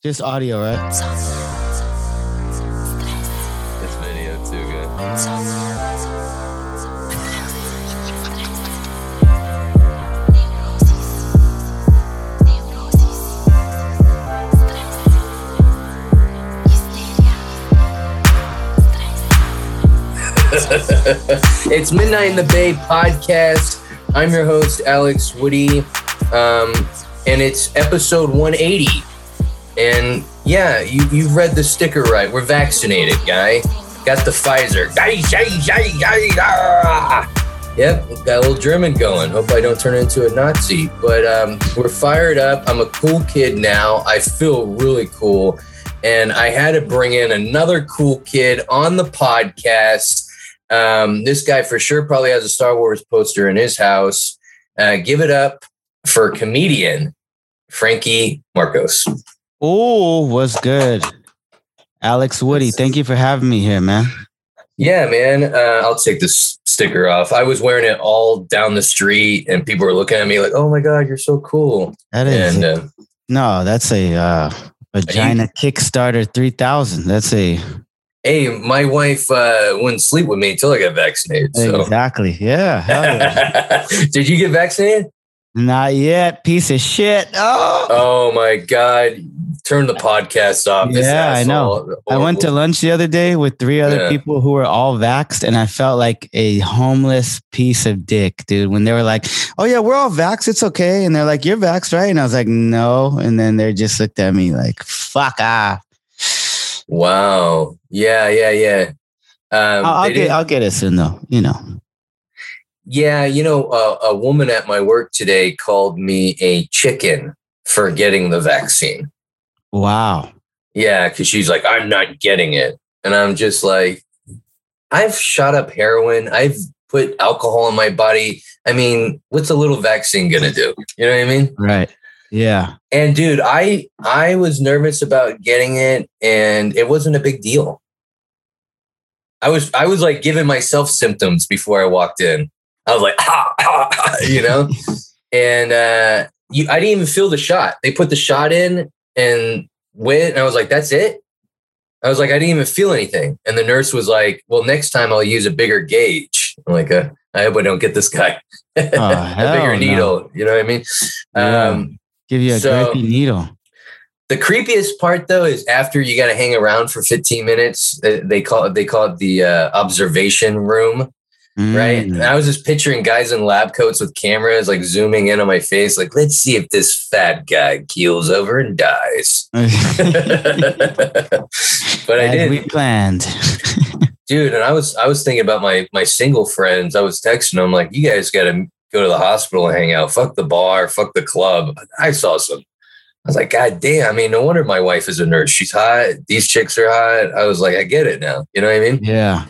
Just audio, right? This video too good. it's Midnight in the Bay podcast. I'm your host, Alex Woody, um, and it's episode 180. And yeah, you, you've read the sticker right. We're vaccinated, guy. Got the Pfizer. Ah! Yep, got a little German going. Hope I don't turn into a Nazi. But um, we're fired up. I'm a cool kid now. I feel really cool. And I had to bring in another cool kid on the podcast. Um, this guy for sure probably has a Star Wars poster in his house. Uh, give it up for comedian Frankie Marcos. Oh, what's good? Alex Woody, thank you for having me here, man. Yeah, man. Uh, I'll take this sticker off. I was wearing it all down the street, and people were looking at me like, "Oh my god, you're so cool!" That is And uh, no, that's a uh, vagina Kickstarter three thousand. That's a hey, my wife uh, wouldn't sleep with me until I got vaccinated. So, exactly. Yeah. yeah. did you get vaccinated? Not yet, piece of shit. Oh, Oh my god! Turn the podcast off. This Yeah, I know. asshole- I went to lunch the other day with three other Yeah. people who were all vaxxed, and I felt like a homeless piece of dick, dude. When they were like, "Oh yeah, we're all vaxxed, it's okay," and they're like, "You're vaxxed, right?" And I was like, "No," and then they just looked at me like, "Fuck off." Wow. Yeah, yeah, yeah. Um, I'll, I'll get, didn't- I'll get it soon, though. You know. Yeah, you know, uh, a woman at my work today called me a chicken for getting the vaccine. Wow. Yeah, because she's like, I'm not getting it. And I'm just like, I've shot up heroin. I've put alcohol in my body. I mean, what's a little vaccine gonna do? You know what I mean? Right. Yeah. And dude, I I was nervous about getting it, and it wasn't a big deal. I was I was like giving myself symptoms before I walked in. I was like, ha, ha, ha, you know, and uh, you, I didn't even feel the shot. They put the shot in and went, and I was like, that's it. I was like, I didn't even feel anything. And the nurse was like, well, next time I'll use a bigger gauge. I'm like, uh, I hope I don't get this guy a bigger no. needle. You know what I mean? Yeah. Um, Give you a So- grippy needle. the creepiest part though is after you got to hang around for 15 minutes. They call it they call it the uh, observation room, right? Mm. And I was just picturing guys in lab coats with cameras like zooming in on my face, like let's see if this fat guy keels over and dies. but I did, we planned. dude. And I was I was thinking about my my single friends. I was texting them like, you guys got to go to the hospital and hang out. Fuck the bar. Fuck the club. I saw some. I was like, God damn. I mean, no wonder my wife is a nurse. She's hot. These chicks are hot. I was like, I get it now. You know what I mean? Yeah.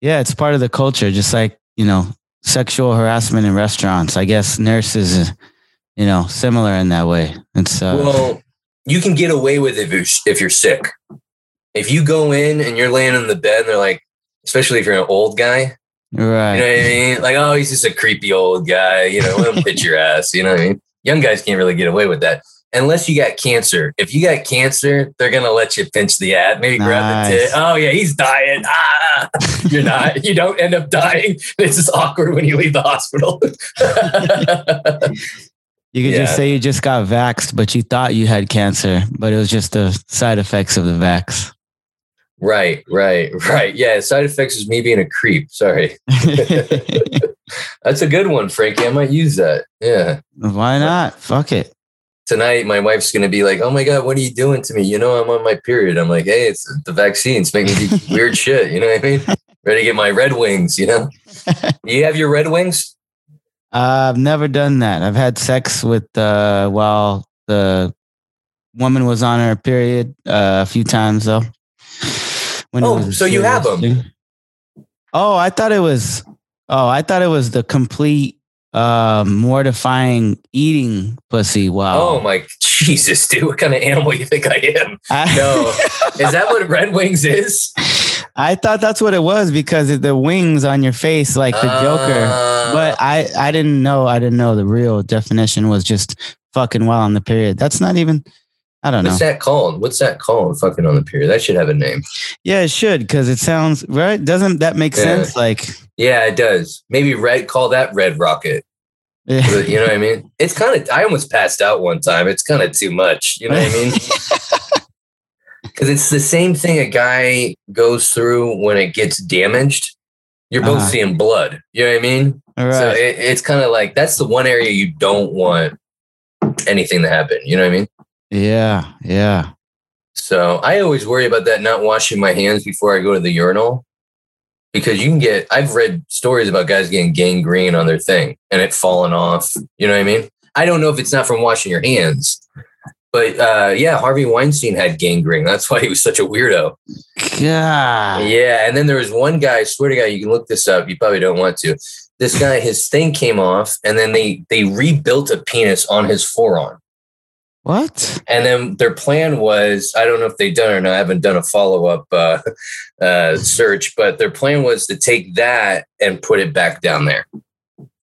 Yeah, it's part of the culture, just like, you know, sexual harassment in restaurants. I guess nurses, you know, similar in that way. It's uh, Well, you can get away with it if you're, if you're sick. If you go in and you're laying in the bed and they're like, especially if you're an old guy, right. you know what I mean? Like, oh, he's just a creepy old guy. You know, let him hit your ass. You know what I mean? Young guys can't really get away with that. Unless you got cancer. If you got cancer, they're gonna let you pinch the ad, maybe grab the tit. Oh yeah, he's dying. Ah, you're not. You don't end up dying. This is awkward when you leave the hospital. You could just say you just got vaxxed, but you thought you had cancer, but it was just the side effects of the vax. right, right, right. Yeah, side effects is me being a creep. Sorry. That's a good one, Frankie. I might use that. Yeah. Why not? Fuck it. Tonight my wife's gonna be like, "Oh my god, what are you doing to me? You know I'm on my period." I'm like, "Hey, it's the vaccines make me do weird shit." You know what I mean? Ready to get my Red Wings? You know? you have your Red Wings? I've never done that. I've had sex with uh while the woman was on her period uh, a few times though. When Oh, so you have them? thing. Oh, I thought it was. Oh, I thought it was the complete uh, mortifying eating pussy. Wow. Oh my Jesus, dude! What kind of animal you think I am? I, No, is that what Red Wings is? I thought that's what it was because the wings on your face, like the Joker. Uh, But I, I didn't know. I didn't know the real definition was just fucking while on the period. That's not even. I don't know. What's that called? What's that called? Fucking on the pier. That should have a name. Yeah, it should because it sounds right. Doesn't that make Yeah. sense? Like, Yeah, it does. Maybe red. Call that Red Rocket. But You know what I mean? It's kind of. I almost passed out one time. It's kind of too much. You know what I mean? Because it's the same thing a guy goes through when it gets damaged. You're both Uh-huh. seeing blood. You know what I mean? All So it, it's kind of like that's the one area you don't want anything to happen. You know what I mean? Yeah, yeah. So I always worry about that not washing my hands before I go to the urinal because you can get, I've read stories about guys getting gangrene on their thing and it falling off. You know what I mean? I don't know if it's not from washing your hands, but uh, yeah, Harvey Weinstein had gangrene. That's why he was such a weirdo. Yeah. Yeah. And then there was one guy, I swear to God, you can look this up. You probably don't want to. This guy, his thing came off and then they, they rebuilt a penis on his forearm. What? And then their plan was I don't know if they've done it or not. I haven't done a follow up uh, uh, search, but their plan was to take that and put it back down there.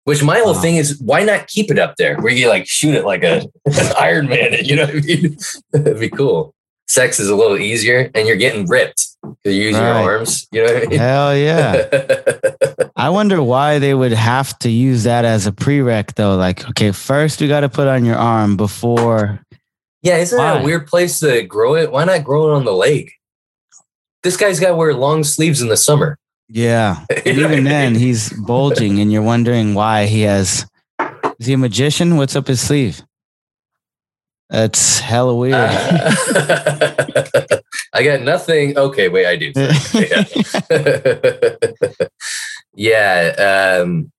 Which my whole Wow. thing is, why not keep it up there where you like shoot it like a an Iron Man? You know what I mean? That'd be cool. Sex is a little easier, and you're getting ripped because you use your Right. arms. You know what I mean? Hell yeah. I wonder why they would have to use that as a prereq though. Like, okay, first we got to put on your arm before. yeah, isn't that a weird place to grow it? Why not grow it on the leg? This guy's got to wear long sleeves in the summer. Yeah. And know what I even then, he's bulging, and you're wondering why he has. Is he a magician? What's up his sleeve? That's hella weird. Uh, I got nothing. Okay, wait, I do. yeah. Um,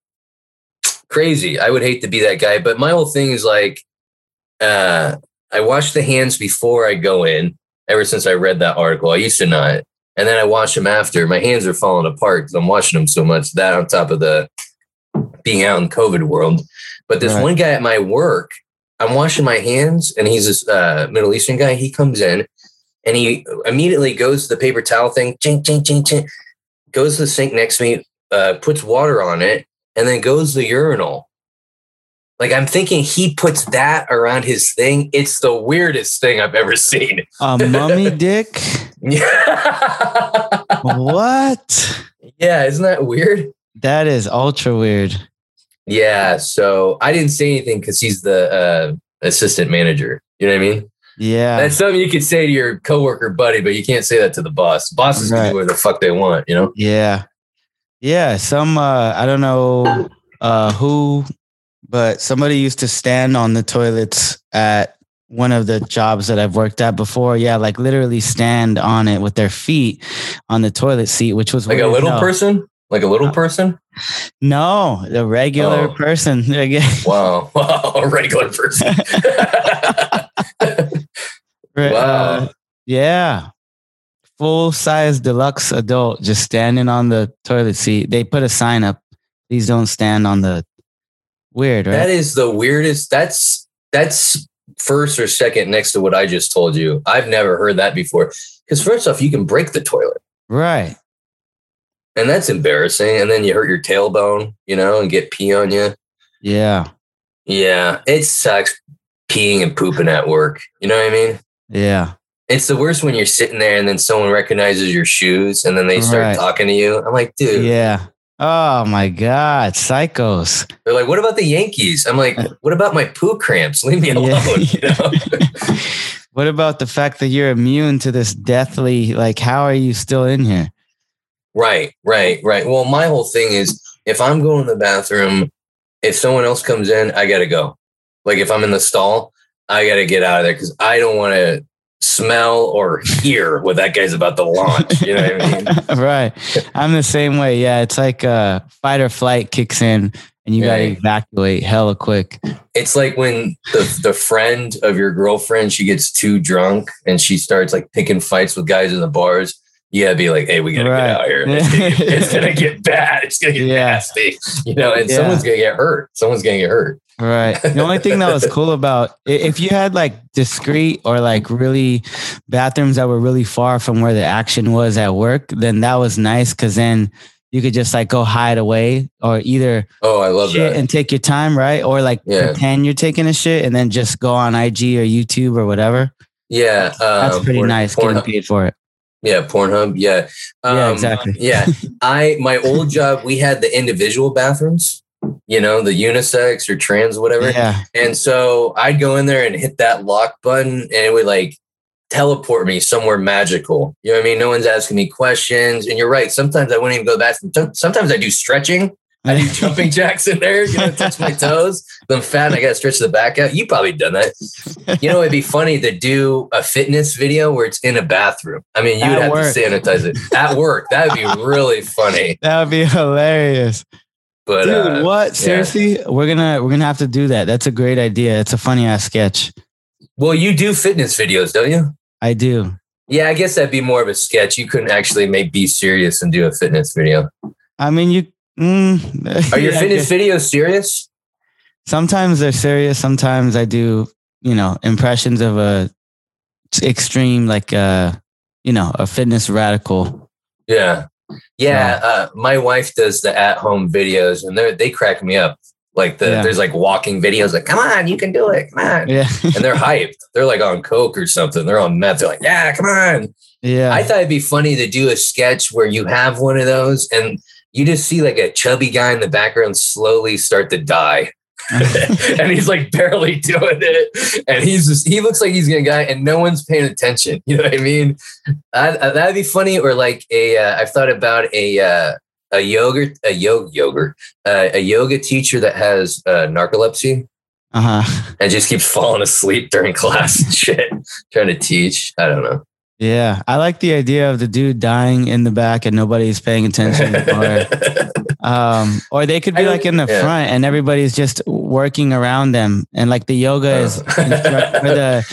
crazy. I would hate to be that guy, but my whole thing is like, uh, I wash the hands before I go in. Ever since I read that article, I used to not, and then I wash them after. My hands are falling apart because I'm washing them so much. That on top of the being out in COVID world. But this Right. one guy at my work, I'm washing my hands, and he's this uh, Middle Eastern guy. He comes in, and he immediately goes to the paper towel thing, ching, ching, ching, ching, goes to the sink next to me, uh, puts water on it, and then goes to the urinal. Like I'm thinking he puts that around his thing. It's the weirdest thing I've ever seen. a mummy dick? What? Yeah, isn't that weird? That is ultra weird. Yeah, so I didn't say anything because he's the uh, assistant manager. You know what I mean? Yeah. That's something you could say to your coworker buddy, but you can't say that to the boss. Bosses can Right. do whatever the fuck they want, you know? Yeah. Yeah. Some uh I don't know uh who, but somebody used to stand on the toilets at one of the jobs that I've worked at before. Yeah, like literally stand on it with their feet on the toilet seat, which was Like a little No. person? Like a Uh, little person? No, the regular Oh. person. Wow. Wow. A regular person. Uh, Wow. yeah. Full size deluxe adult just standing on the toilet seat. They put a sign up. Please don't stand on the weird, right? That is the weirdest. That's that's first or second next to what I just told you. I've never heard that before. Because first off, you can break the toilet. right. And that's embarrassing. And then you hurt your tailbone, you know, and get pee on you. Yeah. Yeah, it sucks peeing and pooping at work. You know what I mean? Yeah. It's the worst when you're sitting there and then someone recognizes your shoes and then they start Right. talking to you. I'm like, dude, Yeah. Oh my God. Psychos. they're like, what about the Yankees? I'm like, what about my poo cramps? Leave me alone. Yeah. You know? what about the fact that you're immune to this deathly, like, how are you still in here? Right, right, right. Well, my whole thing is if I'm going to the bathroom, if someone else comes in, I got to go. Like if I'm in the stall, I got to get out of there because I don't want to smell or hear what that guy's about to launch. You know what I mean? right. I'm the same way. Yeah. It's like uh, fight or flight kicks in and you got to evacuate hella quick. It's like when the the friend of your girlfriend she gets too drunk and she starts like picking fights with guys in the bars. You gotta be like, hey, we gotta Right. get out here. It's gonna get, it's gonna get bad. It's gonna get Yeah. nasty. You know, and Yeah. someone's gonna get hurt. Someone's gonna get hurt. Right. The only thing that was cool about if you had like discreet or like really bathrooms that were really far from where the action was at work, then that was nice because then you could just like go hide away or either Oh, I love shit that. and take your time, right? Or like Yeah. pretend you're taking a shit and then just go on IG or YouTube or whatever. Yeah, That's um, pretty Porn- nice getting Pornhub. paid for it. Yeah, Pornhub. Yeah, yeah, Um, exactly. yeah, I my old job we had the individual bathrooms, you know, the unisex or trans whatever, Yeah. and so I'd go in there and hit that lock button, and it would like teleport me somewhere magical. You know what I mean? No one's asking me questions, and you're right. Sometimes I wouldn't even go to the bathroom. Sometimes I do stretching. I do jumping jacks in there, you know, touch my toes. I'm fat and I got to stretch the back out. You probably done that. You know, it'd be funny to do a fitness video where it's in a bathroom. I mean, you would have work. to sanitize it at work. That would be really funny. That would be hilarious. But Dude, uh, what? Seriously? We're gonna we're gonna have to do that. That's a great idea. It's a funny ass sketch. well, you do fitness videos, don't you? I do. Yeah, I guess that'd be more of a sketch. You couldn't actually make be serious and do a fitness video. I mean, you. Mm, Are your yeah, fitness videos serious? Sometimes they're serious. Sometimes I do. You know, impressions of a extreme, like uh, you know, a fitness radical. Yeah. Yeah. Uh, my wife does the at home videos and they they crack me up. Like the Yeah. there's like walking videos like, come on, you can do it. Come on. Yeah, And they're hyped. They're like on Coke or something. They're on meth. They're like, yeah, come on. yeah. I thought it'd be funny to do a sketch where you have one of those and you just see like a chubby guy in the background slowly start to die. and he's like barely doing it. And he's just, he looks like he's gonna die and no one's paying attention. You know what I mean? That, uh, that'd be funny. Or like a, uh, I've thought about a, uh, a yogurt, a yoga yogurt, uh, a yoga teacher that has uh, narcolepsy uh huh. and just keeps falling asleep during class and shit, trying to teach. I don't know. Yeah, I like the idea of the dude dying in the back and nobody's paying attention, or um, or they could be like in the yeah. front and everybody's just working around them, and like the yoga is the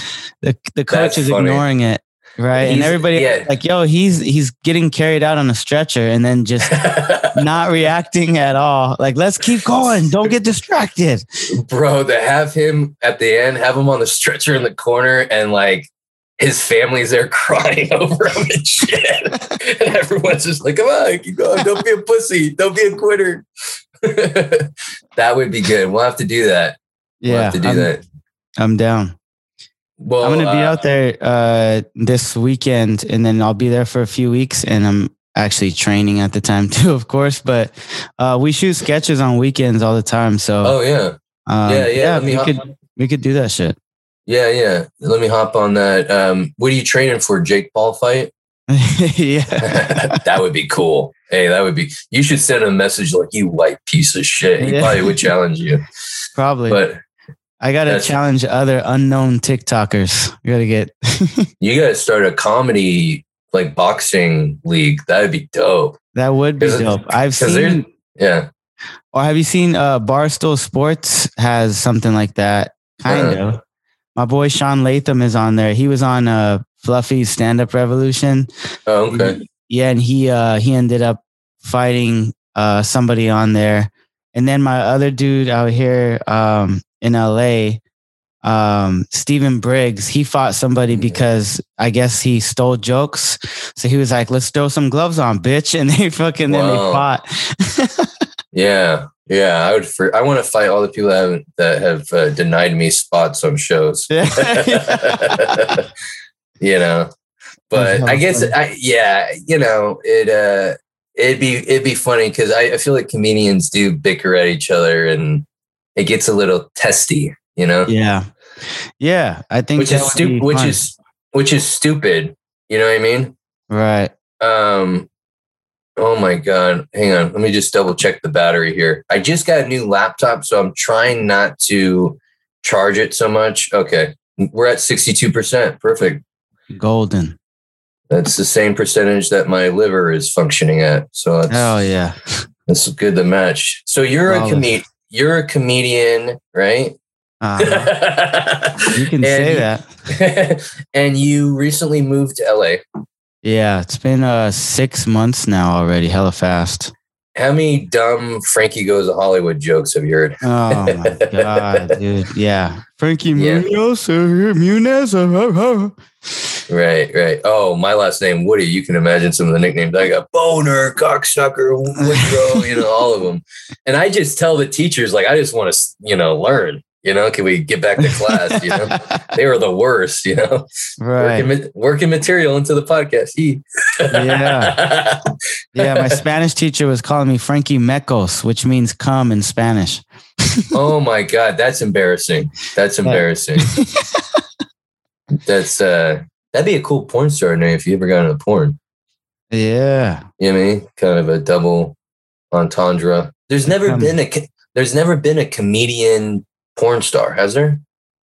the the coach That's is funny. ignoring it, right? and everybody yeah. like, yo, he's he's getting carried out on a stretcher, and then just not reacting at all. Like, let's keep going, don't get distracted. Bro, to have him at the end, have him on the stretcher in the corner and like his family's there crying over him and shit. and everyone's just like, come on, keep going. Don't be a pussy. Don't be a quitter. that would be good. We'll have to do that. We'll Yeah, have to do I'm, that. I'm down. Well, I'm gonna be uh, out there uh, this weekend, and then I'll be there for a few weeks. And I'm actually training at the time too, of course. But uh, we shoot sketches on weekends all the time, so Oh yeah. um, yeah, yeah. Me we could we could do that shit. Yeah, yeah. Let me hop on that. Um, what are you training for? Jake Paul fight? yeah, that would be cool. Hey, that would be. You should send a message like you white piece of shit. He Yeah. probably would challenge you. probably. But I gotta challenge other unknown TikTokers. We gotta get. you got to start a comedy like boxing league. That would be dope. that would be dope. I've seen, Yeah. or have you seen? Uh, Barstool Sports has something like that, kind Uh-huh. of. My boy Sean Latham is on there. He was on uh, Fluffy's Stand Up Revolution. Oh, okay. Yeah, and he uh he ended up fighting uh somebody on there. And then my other dude out here um in LA, um Stephen Briggs, he fought somebody Mhm. because I guess he stole jokes. So he was like, "Let's throw some gloves on, bitch." And they fucking then they fought. Yeah. Yeah. I would. For, I want to fight all the people that haven't that have uh, denied me spots on shows. Yeah. you know, but I guess funny. I yeah. You know it. uh It'd be it'd be funny because I, I feel like comedians do bicker at each other and it gets a little testy. You know. yeah. Yeah. I think which is stupid which fun. is which is stupid you know what i mean right. um oh my god. Hang on. Let me just double check the battery here. I just got a new laptop so i'm trying not to charge it so much. Okay. We're at 62% perfect. Golden. that's the same percentage that my liver is functioning at. So that's, Oh yeah. that's good to match. So you're a comedian. you're a comedian right? Uh, you can say that. that. and you recently moved to la Yeah, it's been uh six months now already. Hella fast. How many dumb Frankie Goes to Hollywood jokes have you heard? Oh my god, dude. Yeah. Frankie Yeah. Munoz, uh, Munez. uh. Right, right. Oh, my last name Woody. You can imagine some of the nicknames I got: Boner, Cocksucker, Woodrow. you know, all of them. And I just tell the teachers, like, I just want to, you know, learn. You know, can we get back to class? You know, they were the worst. You know, right. working, working material into the podcast. yeah, yeah. My Spanish teacher was calling me Frankie Mecos, which means come in Spanish. oh my god, that's embarrassing. That's embarrassing. that's uh, that'd be a cool porn star name if you ever got into porn. Yeah, you know I mean, kind of a double entendre. There's never um, been a there's never been a comedian porn star, has there?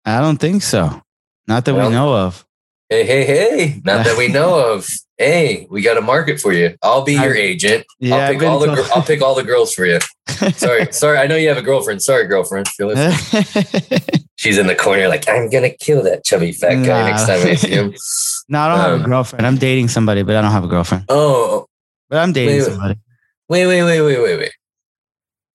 I don't think so. Not that well, we know of. Hey, hey, hey! Not that we know of. Hey, we got a market for you. I'll be your I, agent. Yeah, I'll pick all the I'll pick all the girls for you. sorry, sorry. I know you have a girlfriend. Sorry, girlfriend. She's in the corner, like I'm gonna kill that chubby fat guy nah. next time I see him. no, I don't um, have a um, girlfriend. I'm dating somebody, but I don't have a girlfriend. Oh, but I'm dating wait, somebody. Wait, wait, wait, wait, wait, wait.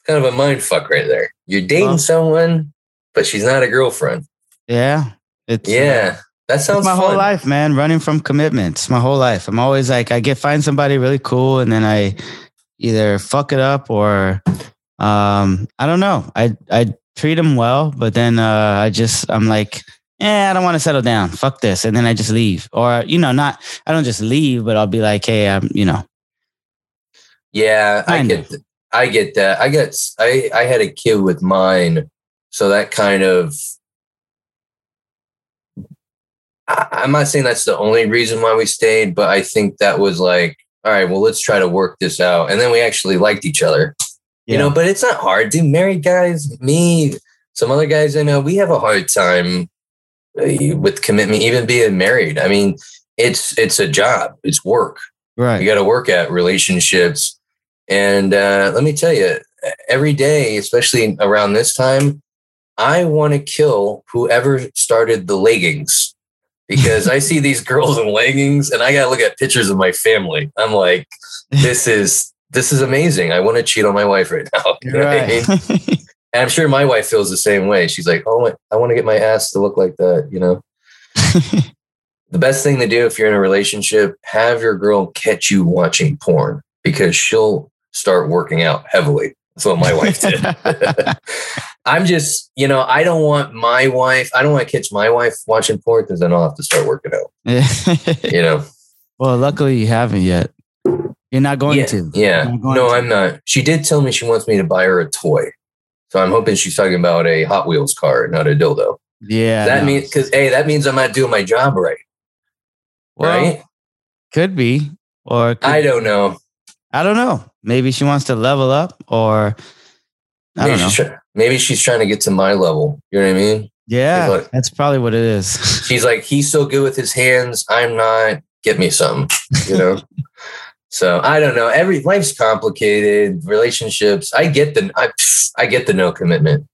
Kind of a mind fuck right there. You're dating well, someone, but she's not a girlfriend. Yeah. It's yeah. Uh, that sounds my fun. whole life, man. Running from commitments. My whole life. I'm always like, I get find somebody really cool, and then I either fuck it up or um, I don't know. I I treat them well, but then uh, I just I'm like, yeah, I don't want to settle down. Fuck this, and then I just leave, or you know, not I don't just leave, but I'll be like, hey, I'm you know, yeah, I get, I get that. I get, I, I had a kid with mine, so that kind of. I, I'm not saying that's the only reason why we stayed, but I think that was like, all right, well, let's try to work this out, and then we actually liked each other. Yeah. You know, but it's not hard, dude. Married guys, me, some other guys I know, we have a hard time uh, with commitment, even being married. I mean, it's it's a job, it's work. Right. You got to work at relationships and uh, let me tell you, every day, especially around this time, I want to kill whoever started the leggings because I see these girls in leggings and I got to look at pictures of my family. I'm like, this is this is amazing. I want to cheat on my wife right now. You know right. I mean? and I'm sure my wife feels the same way. She's like, oh, I want to get my ass to look like that. You know. the best thing to do if you're in a relationship, have your girl catch you watching porn because she'll start working out heavily. That's what my wife did. I'm just, you know, I don't want my wife, I don't want to catch my wife watching porn because then I'll have to start working out. you know? Well, luckily you haven't yet. You're not going yeah, to. Yeah. No, to. I'm not. She did tell me she wants me to buy her a toy. So I'm hoping she's talking about a Hot Wheels car, not a dildo. Yeah. That no. means, because, hey, that means I'm not doing my job right. Well, right? Could be. Or could I don't know. I don't know. Maybe she wants to level up, or I maybe don't know. She's maybe she's trying to get to my level. You know what I mean? Yeah, like, that's probably what it is. she's like, he's so good with his hands. I'm not. Get me some. You know. so I don't know. Every life's complicated. Relationships. I get the. I, I get the no commitment.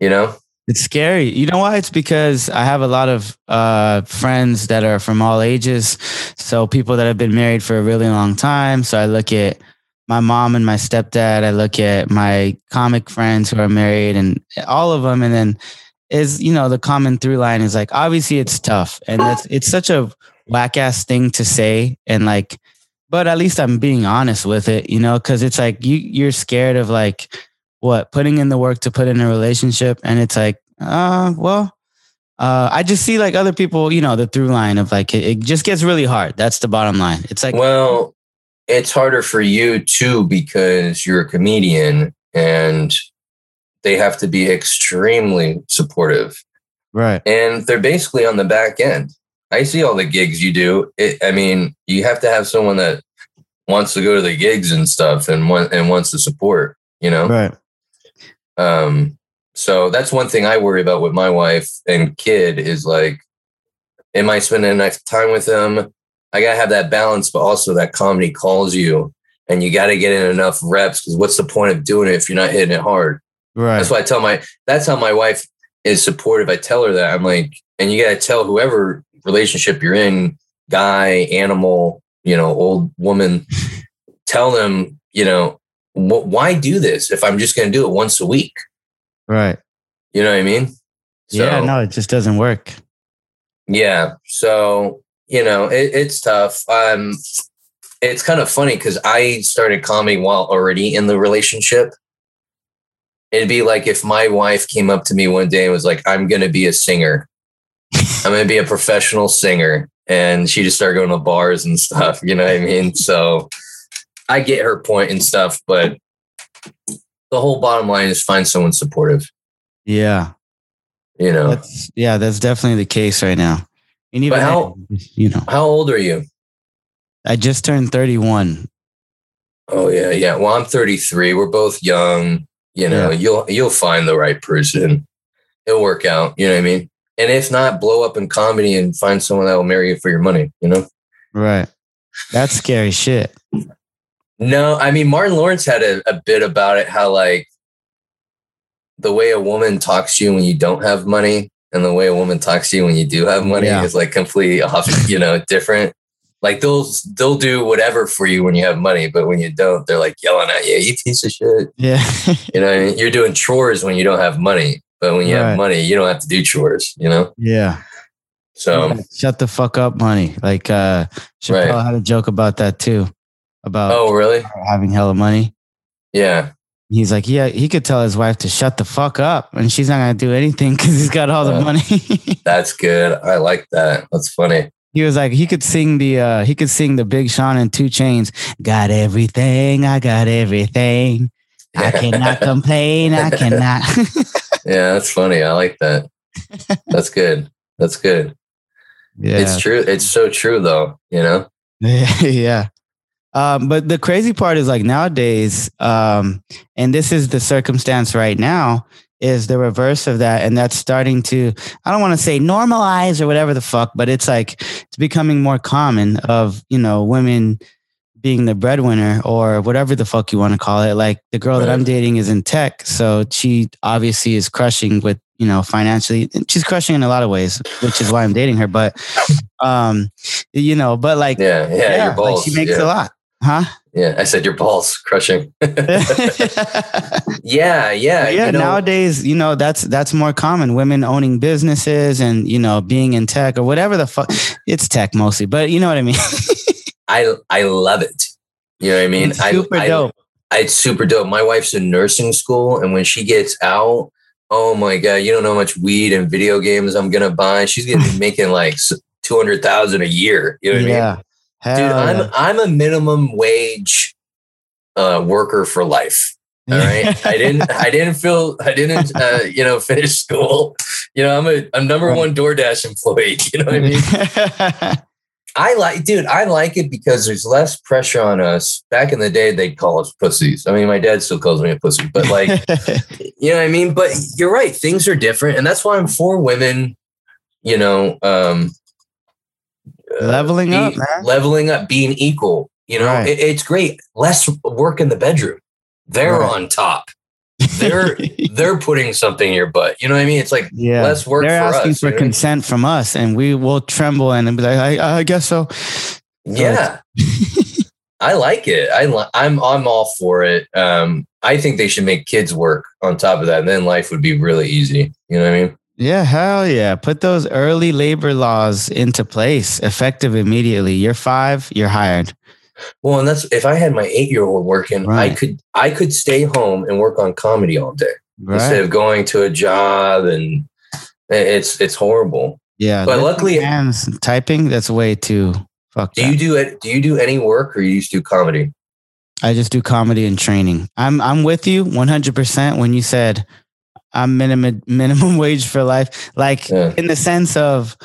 You know. It's scary. You know why? It's because I have a lot of uh, friends that are from all ages. So people that have been married for a really long time. So I look at my mom and my stepdad. I look at my comic friends who are married and all of them. And then is, you know, the common through line is like, obviously it's tough. And it's, it's such a whack ass thing to say. And like, but at least I'm being honest with it, you know, cause it's like you, you're scared of like, what putting in the work to put in a relationship and it's like uh well uh i just see like other people you know the through line of like it, it just gets really hard that's the bottom line it's like well it's harder for you too because you're a comedian and they have to be extremely supportive. Right. And they're basically on the back end. I see all the gigs you do. It, i mean you have to have someone that wants to go to the gigs and stuff and want and wants to support you know? Right. Um, so that's one thing I worry about with my wife and kid is like, am I spending enough time with them? I gotta have that balance, but also that comedy calls you and you got to get in enough reps because what's the point of doing it if you're not hitting it hard? Right. That's why I tell my, that's how my wife is supportive. I tell her that I'm like, and you got to tell whoever relationship you're in, guy, animal, you know, old woman, tell them, you know, why do this if I'm just going to do it once a week? Right. You know what I mean? So, yeah, no, it just doesn't work. Yeah. So, you know, it, it's tough. Um, it's kind of funny because I started comedy while already in the relationship. It'd be like if my wife came up to me one day and was like, I'm going to be a singer. I'm going to be a professional singer. And she just started going to bars and stuff. You know what I mean? So I get her point and stuff, but the whole bottom line is find someone supportive. Yeah. You know, That's yeah, that's definitely the case right now. And even But how- then, you know, how old are you? I just turned 31. Oh yeah, yeah. Well, I'm 33. We're both young. You know, Yeah. you'll you'll find the right person. It'll work out. You know what I mean? And if not, blow up in comedy and find someone that will marry you for your money. You know? Right. That's scary shit. No, I mean Martin Lawrence had a, a bit about it. How like the way a woman talks to you when you don't have money, and the way a woman talks to you when you do have money Yeah. is like completely off. You know, different. Like they'll they'll do whatever for you when you have money, but when you don't, they're like yelling at you, "You piece of shit." Yeah. You know, I mean? you're doing chores when you don't have money, but when you Right. have money, you don't have to do chores. You know, yeah. so Yeah, Shut the fuck up, money. Like uh Chappelle Right. had a joke about that too. About oh really? having hella money. Yeah, He's like, yeah, he could tell his wife to shut the fuck up, and she's not gonna do anything because he's got all the Uh. money. that's good. I like that. That's funny. he was like, he could sing the, uh, he could sing the Big Sean and 2 Chainz. Got everything, I got everything. I cannot complain. I cannot. Yeah, that's funny. I like that. That's good. That's good. yeah, It's true. It's so true, though. You know. yeah. Um, but the crazy part is like nowadays, um, and this is the circumstance right now, is the reverse of that. And that's starting to, I don't want to say normalize or whatever the fuck, but it's like it's becoming more common of, you know, women being the breadwinner or whatever the fuck you want to call it. Like the girl that I'm dating is in tech. So she obviously is crushing with, you know, financially. She's crushing in a lot of ways, which is why I'm dating her. But, um, you know, but like, Yeah, yeah. your like she makes yeah. a lot. Huh? Yeah, I said your balls crushing. yeah, yeah. yeah, you know, nowadays, you know, that's that's more common. Women owning businesses and, you know, being in tech or whatever the fuck. It's tech mostly, but you know what I mean? I I love it. You know what I mean? It's super I, dope. I, it's super dope. My wife's in nursing school, and when she gets out, oh my god, you don't know how much weed and video games I'm gonna buy. She's gonna be making like two hundred thousand a year. You know what I mean? Hell Dude, I'm yeah. I'm a minimum wage uh, worker for life. All right. I didn't I didn't feel I didn't uh, you know finish school. You know, I'm a I'm number one DoorDash employee. You know what I mean? I like dude, I like it because there's less pressure on us. Back in the day, they'd call us pussies. I mean, my dad still calls me a pussy, but like you know what I mean? But you're right, things are different. And that's why I'm for women, you know, um Leveling be- up, man. leveling up, being equal. You know, Right. it- it's great. Less work in the bedroom. They're Right. on top. They're they're putting something in your butt. You know what I mean? It's like yeah. less work They're for asking us. for you know? consent from us, and we will tremble and be like, I, I guess so. Yeah. I like it. I li- I'm I'm all for it. Um, I think they should make kids work on top of that, and then life would be really easy. You know what I mean? Yeah, hell yeah. Put those early labor laws into place, effective immediately. You're five, you're hired. Well, and that's if I had my eight year old working, I could I could stay home and work on comedy all day instead of going to a job, and it's it's horrible. Yeah. but luckily- hands typing, that's way too fucked Do up. you do it? Do you do any work, or you just do comedy? I just do comedy and training. I'm I'm with you 100% when you said I'm minimum minimum wage for life. Like Yeah. in the sense of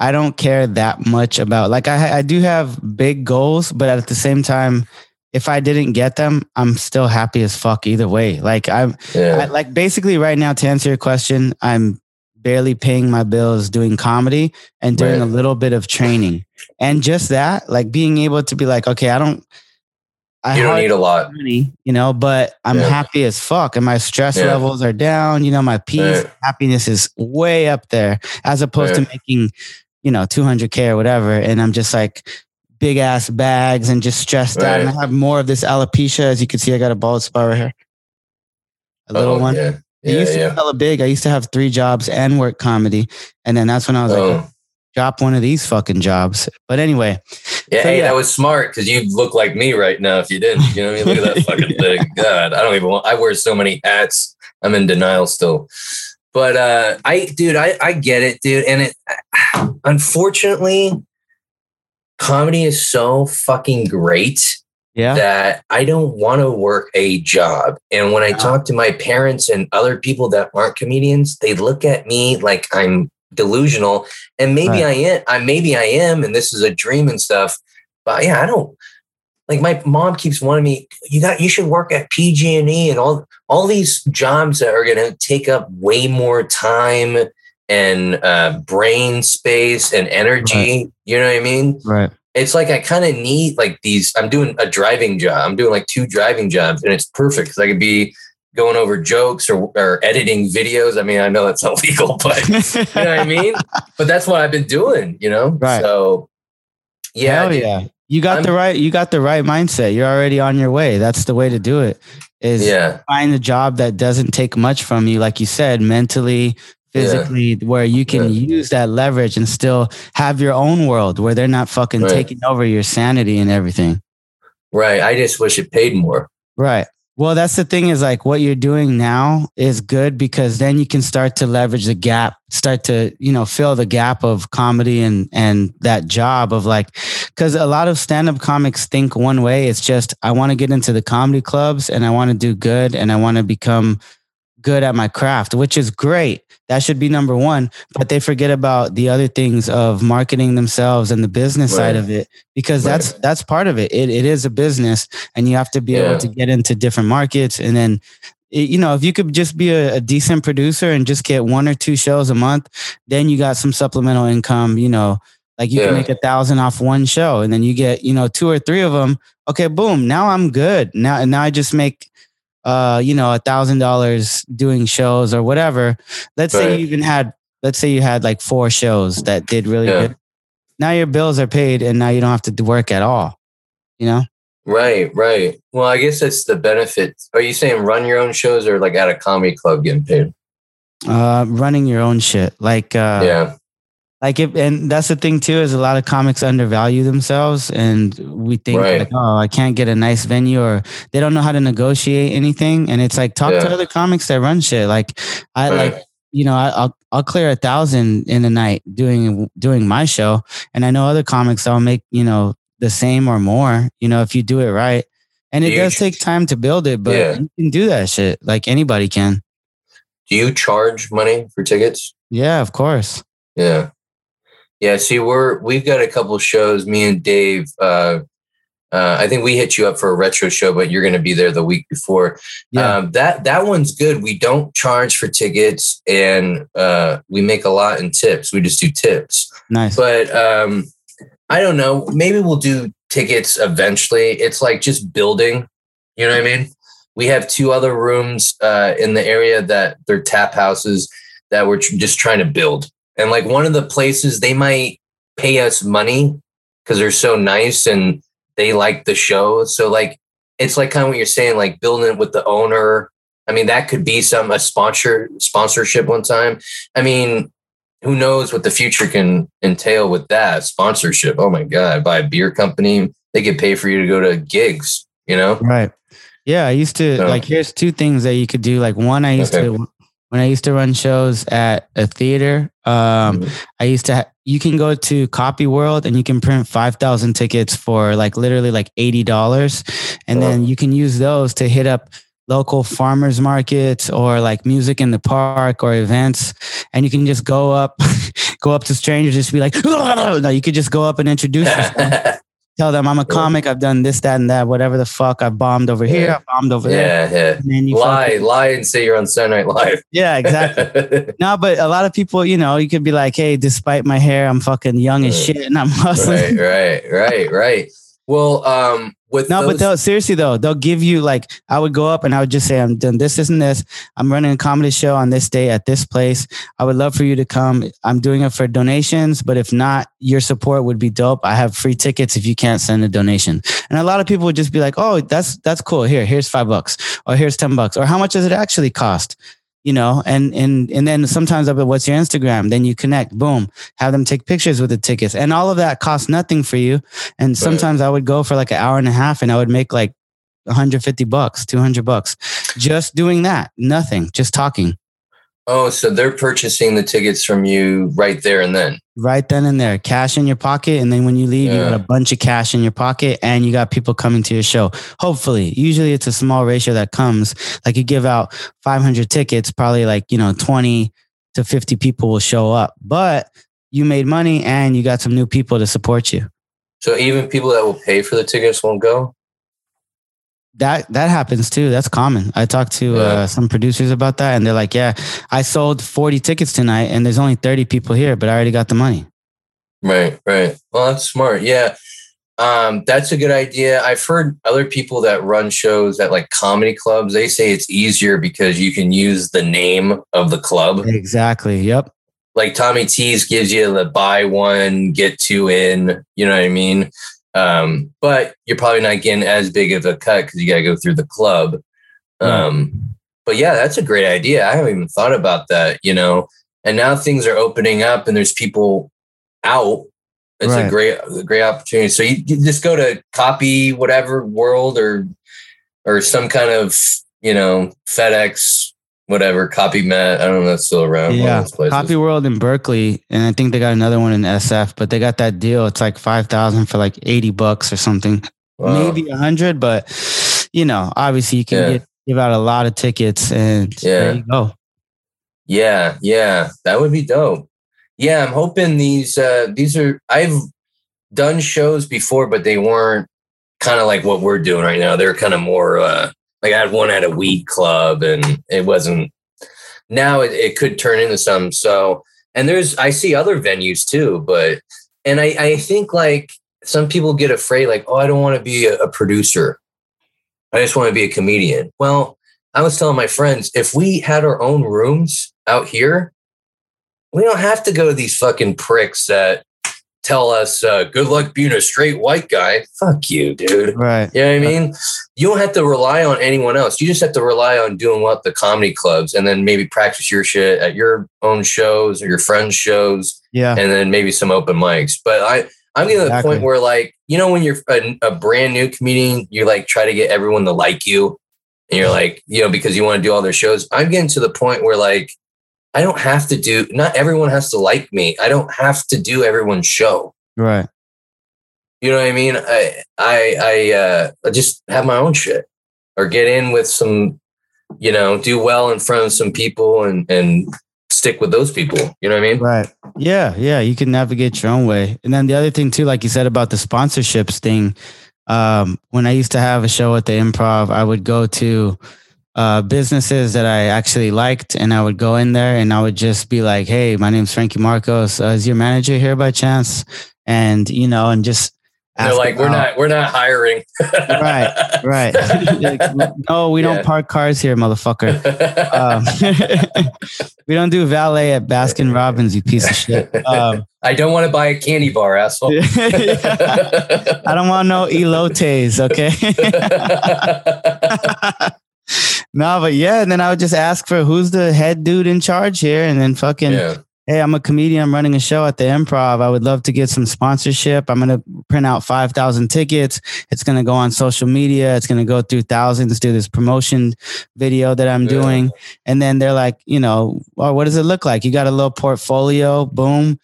I don't care that much about like I I do have big goals, but at the same time if I didn't get them, I'm still happy as fuck either way. Like I'm I, like basically right now to answer your question, I'm barely paying my bills doing comedy and doing Right. a little bit of training. And just that, like being able to be like, okay, I don't I you don't need a lot. money, you know, but I'm Yeah. happy as fuck and my stress Yeah. levels are down. You know, my peace, Right. happiness is way up there as opposed to making, you know, 200K or whatever. And I'm just like big ass bags and just stressed out. And I have more of this alopecia. As you can see, I got a bald spot right here. A little Oh, one. Yeah, It yeah, used to be yeah. hella big. I used to have three jobs and work comedy. And then that's when I was like, Oh. Drop one of these fucking jobs. But anyway, Yeah, So, hey, yeah. that was smart because you look like me right now. If you didn't, you know what I mean. Look at that fucking thing. God, I don't even. Want, I wear so many hats. I'm in denial still. But uh, I, dude, I, I get it, dude. And it, unfortunately, comedy is so fucking great Yeah. that I don't want to work a job. And when I Yeah. talk to my parents and other people that aren't comedians, they look at me like I'm delusional. And maybe Right. I am. I maybe I am, and this is a dream and stuff. But yeah, I don't like my mom keeps wanting me, you got you should work at PG&E and all all these jobs that are gonna take up way more time and uh, brain space and energy. You know what I mean? Right. it's like I kind of need like these. I'm doing a driving job. I'm doing like two driving jobs, and it's perfect because I could be going over jokes or, or editing videos. I mean, I know that's illegal, but you know what I mean. But that's what I've been doing. You know, Right. So yeah, Hell yeah. You got I'm- the right you got the right mindset. You're already on your way. That's the way to do it. Is yeah, find a job that doesn't take much from you, like you said, mentally, physically, where you can use that leverage and still have your own world where they're not fucking Right. taking over your sanity and everything. right. I just wish it paid more. Right. Well, that's the thing is like what you're doing now is good because then you can start to leverage the gap, start to, you know, fill the gap of comedy and and that job of like cuz a lot of stand-up comics think one way, it's just I want to get into the comedy clubs and I want to do good and I want to become good at my craft, which is great. That should be number 1, but they forget about the other things of marketing themselves and the business side of it because Right. that's that's part of it. It it is a business and you have to be Yeah. able to get into different markets and then you know if you could just be a, a decent producer and just get one or two shows a month then you got some supplemental income you know like you Yeah. can make a thousand off one show and then you get you know two or three of them okay boom now i'm good now and now i just make uh you know a thousand dollars doing shows or whatever let's say you even had let's say you had like four shows that did really Yeah. good now your bills are paid and now you don't have to work at all you know Right, right. Well, I guess that's the benefit. Are you saying run your own shows or like at a comedy club getting paid? uh running your own shit like uh yeah, like it and that's the thing too is a lot of comics undervalue themselves and we think Right. like oh i can't get a nice venue or they don't know how to negotiate anything and it's like talk to other comics that run shit like i right. like you know I, i'll i'll clear a thousand in a night doing doing my show and i know other comics that'll make you know the same or more you know if you do it right and it Do does ch- take time to build it but Yeah. you can do that shit like anybody can Do you charge money for tickets? yeah of course Yeah. Yeah. See, we're we've got a couple shows. Me and Dave. Uh, uh, I think we hit you up for a retro show, but you're going to be there the week before. yeah Um, that that one's good. We don't charge for tickets, and uh, we make a lot in tips. We just do tips. nice But um, I don't know. Maybe we'll do tickets eventually. It's like just building. You know what I mean? We have two other rooms uh, in the area that they're tap houses that we're tr- just trying to build. And like one of the places, they might pay us money because they're so nice and they like the show. So like it's like kind of what you're saying, like building it with the owner. I mean, that could be some a sponsor sponsorship one time. I mean, who knows what the future can entail with that sponsorship? Oh my god, buy a beer company, they could pay for you to go to gigs. You know? Right. Yeah, I used to So- like. Here's two things that you could do. Like one, I used Okay. to when I used to run shows at a theater. Um, Mhm. I used to. Ha- you can go to Copy World and you can print five thousand tickets for like literally like eighty dollars, and Wow. then you can use those to hit up local farmers markets or like music in the park or events and you can just go up go up to strangers just be like no you could just go up and introduce yourself tell them I'm a comic. I've done this, that, and that, whatever the fuck. I've bombed over here. Yeah. I've bombed over there. yeah, yeah. And then you Lie, fucking- lie, and say you're on Saturday Night Live. yeah, exactly. No, but a lot of people, you know, you could be like, hey, despite my hair, I'm fucking young as mm. shit and I'm hustling. right, right, right, right. Well, um, with No, but they'll seriously though, they'll give you like I would go up and I would just say, I'm doing this, this, and this. I'm running a comedy show on this day at this place. I would love for you to come. I'm doing it for donations, but if not, your support would be dope. I have free tickets if you can't send a donation. And a lot of people would just be like, Oh, that's that's cool. Here, here's five bucks, or here's ten bucks, or how much does it actually cost? You know, and and and then sometimes I'll be, what's your Instagram? Then you connect, boom, have them take pictures with the tickets. And all of that costs nothing for you. And sometimes I would go for like an hour and a half and I would make like 150 bucks, 200 bucks. just doing that, nothing, just talking. Oh, so they're purchasing the tickets from you right there and then. Right then and there, cash in your pocket. And then when you leave, you got a bunch of cash in your pocket and you got people coming to your show. Hopefully, usually it's a small ratio that comes. Like you give out 500 tickets, probably like, you know, 20 to 50 people will show up. But you made money and you got some new people to support you. So even people that will pay for the tickets won't go. That that happens too. That's common. I talked to Yeah. uh, some producers about that, and they're like, "Yeah, I sold 40 tickets tonight, and there's only 30 people here, but I already got the money." Right, right. Well, that's smart. Yeah. Um, that's a good idea. I've heard other people that run shows at like comedy clubs, they say it's easier because you can use the name of the club. Exactly. Yep. Like Tommy T's gives you the buy one, get two in, you know what I mean? Um, but you're probably not getting as big of a cut because you got to go through the club. Um, but yeah, that's a great idea. I haven't even thought about that, you know. And now things are opening up and there's people out. It's a great, a great opportunity. So you, you just go to copy whatever world or or some kind of you know FedEx whatever copy mat. I don't know if that's still around. Yeah. Copy World in Berkeley, and I think they got another one in SF, but they got that deal. It's like five thousand for like eighty bucks or something, Wow. maybe a hundred. But you know, obviously, you can Yeah. get, give out a lot of tickets, and Yeah. there you go. Yeah, yeah, that would be dope. Yeah, I'm hoping these uh these are I've done shows before, but they weren't kind of like what we're doing right now. They're kind of more uh like I had one at a weed club and it wasn't now it, it could turn into some so and there's I see other venues too, but and I, I think like some people get afraid, like, oh, I don't want to be a, a producer. I just want to be a comedian. Well, I was telling my friends, if we had our own rooms out here, we don't have to go to these fucking pricks that tell us, uh, good luck being a straight white guy. Fuck you, dude. Right. You know what I mean? You don't have to rely on anyone else. You just have to rely on doing what the comedy clubs and then maybe practice your shit at your own shows or your friends' shows Yeah. and then maybe some open mics. But I, I'm getting to the point where like, you know, when you're a, a brand new comedian, you like try to get everyone to like you and you're like, you know, because you want to do all their shows. I'm getting to the point where like, I don't have to do, not everyone has to like me. I don't have to do everyone's show. Right. You know what I mean? I I I uh I just have my own shit or get in with some, you know, do well in front of some people and and stick with those people. You know what I mean? Right. Yeah. Yeah. You can navigate your own way. And then the other thing too, like you said about the sponsorships thing, um, when I used to have a show at the improv, I would go to uh, businesses that I actually liked and I would go in there and I would just be like, Hey, my name's Frankie Marcos. Uh, is your manager here by chance? And, you know, and just they're ask like, we're not we're not hiring. Right, right. Like, no, we Yeah. don't park cars here, motherfucker. Um, we don't do valet at Baskin Robbins, you piece of shit. Um, I don't want to buy a candy bar, asshole. I don't want no elotes, okay? no, but yeah, and then I would just ask for who's the head dude in charge here, and then fucking, yeah. hey, I'm a comedian, I'm running a show at the Improv. I would love to get some sponsorship. I'm gonna print out five thousand tickets. It's gonna go on social media. It's gonna go through thousands. Do this promotion video that I'm Yeah. doing, and then they're like, you know, well, what does it look like? You got a little portfolio, boom.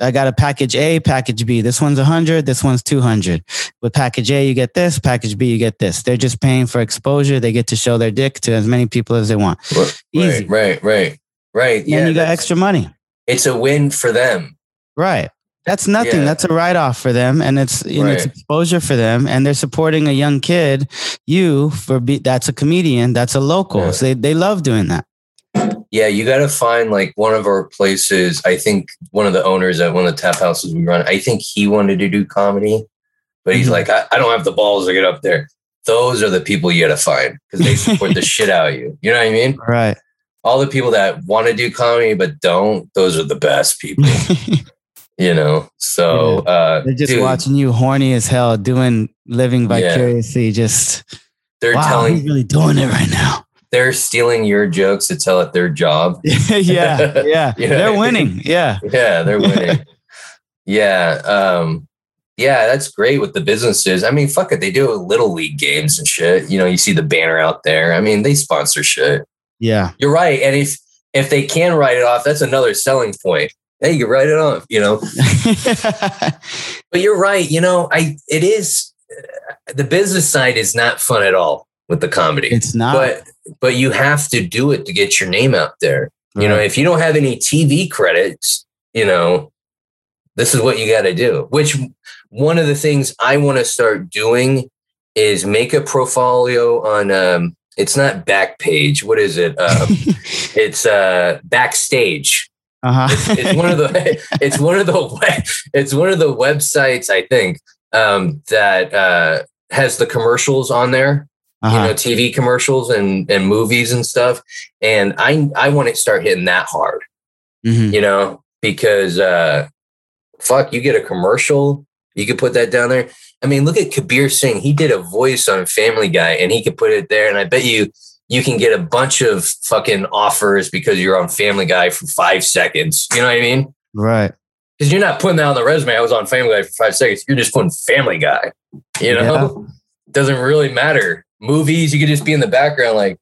I got a package A, package B. This one's 100, this one's 200. With package A, you get this, package B, you get this. They're just paying for exposure. They get to show their dick to as many people as they want. Easy. Right, right, right. Right. And Yeah. you got extra money. It's a win for them. Right. That's nothing. Yeah. That's a write off for them, and it's you know, it's exposure for them, and they're supporting a young kid. You for be, that's a comedian. That's a local. Yeah. So they they love doing that. Yeah, you got to find like one of our places. I think one of the owners at one of the tap houses we run, I think he wanted to do comedy, but he's Mhm. like, I, I don't have the balls to get up there. Those are the people you got to find because they support the shit out of you. You know what I mean? Right. All the people that want to do comedy but don't, those are the best people, you know? So, uh, they're just dude, watching you horny as hell, doing living Yeah. vicariously. Just they're wow, telling, he's really doing it right now. They're stealing your jokes to tell it their job. yeah, yeah, Yeah. They're winning. Yeah. Yeah, they're winning. yeah. Um, yeah, that's great with the businesses. I mean, fuck it, they do little league games and shit. You know, you see the banner out there. I mean, they sponsor shit. Yeah. You're right, and if if they can write it off, that's another selling point. Hey, you can write it off. You know, but you're right. You know, I it is uh, the business side is not fun at all with the comedy. it's not. but but you have to do it to get your name out there. You know, if you don't have any TV credits, you know, this is what you got to do. Which one of the things I want to start doing is make a portfolio on. Um, it's not Backpage. What is it? Um, it's uh, Backstage. uh-huh. It's one of the. It's one of the. It's one of the websites I think um, that uh, has the commercials on there uh-huh. you know tv commercials and and movies and stuff. And i i want to start hitting that hard Mhm. you know because uh fuck you get a commercial you could put that down there. I mean look at kabir singh. He did a voice on family guy and he could put it there. And i bet you you can get a bunch of fucking offers because you're on family guy for five seconds. You know what i mean? Right. because you're not putting that on the resume. I was on family guy for five seconds. You're just putting family guy you know? Doesn't really matter. Movies, you could just be in the background, like,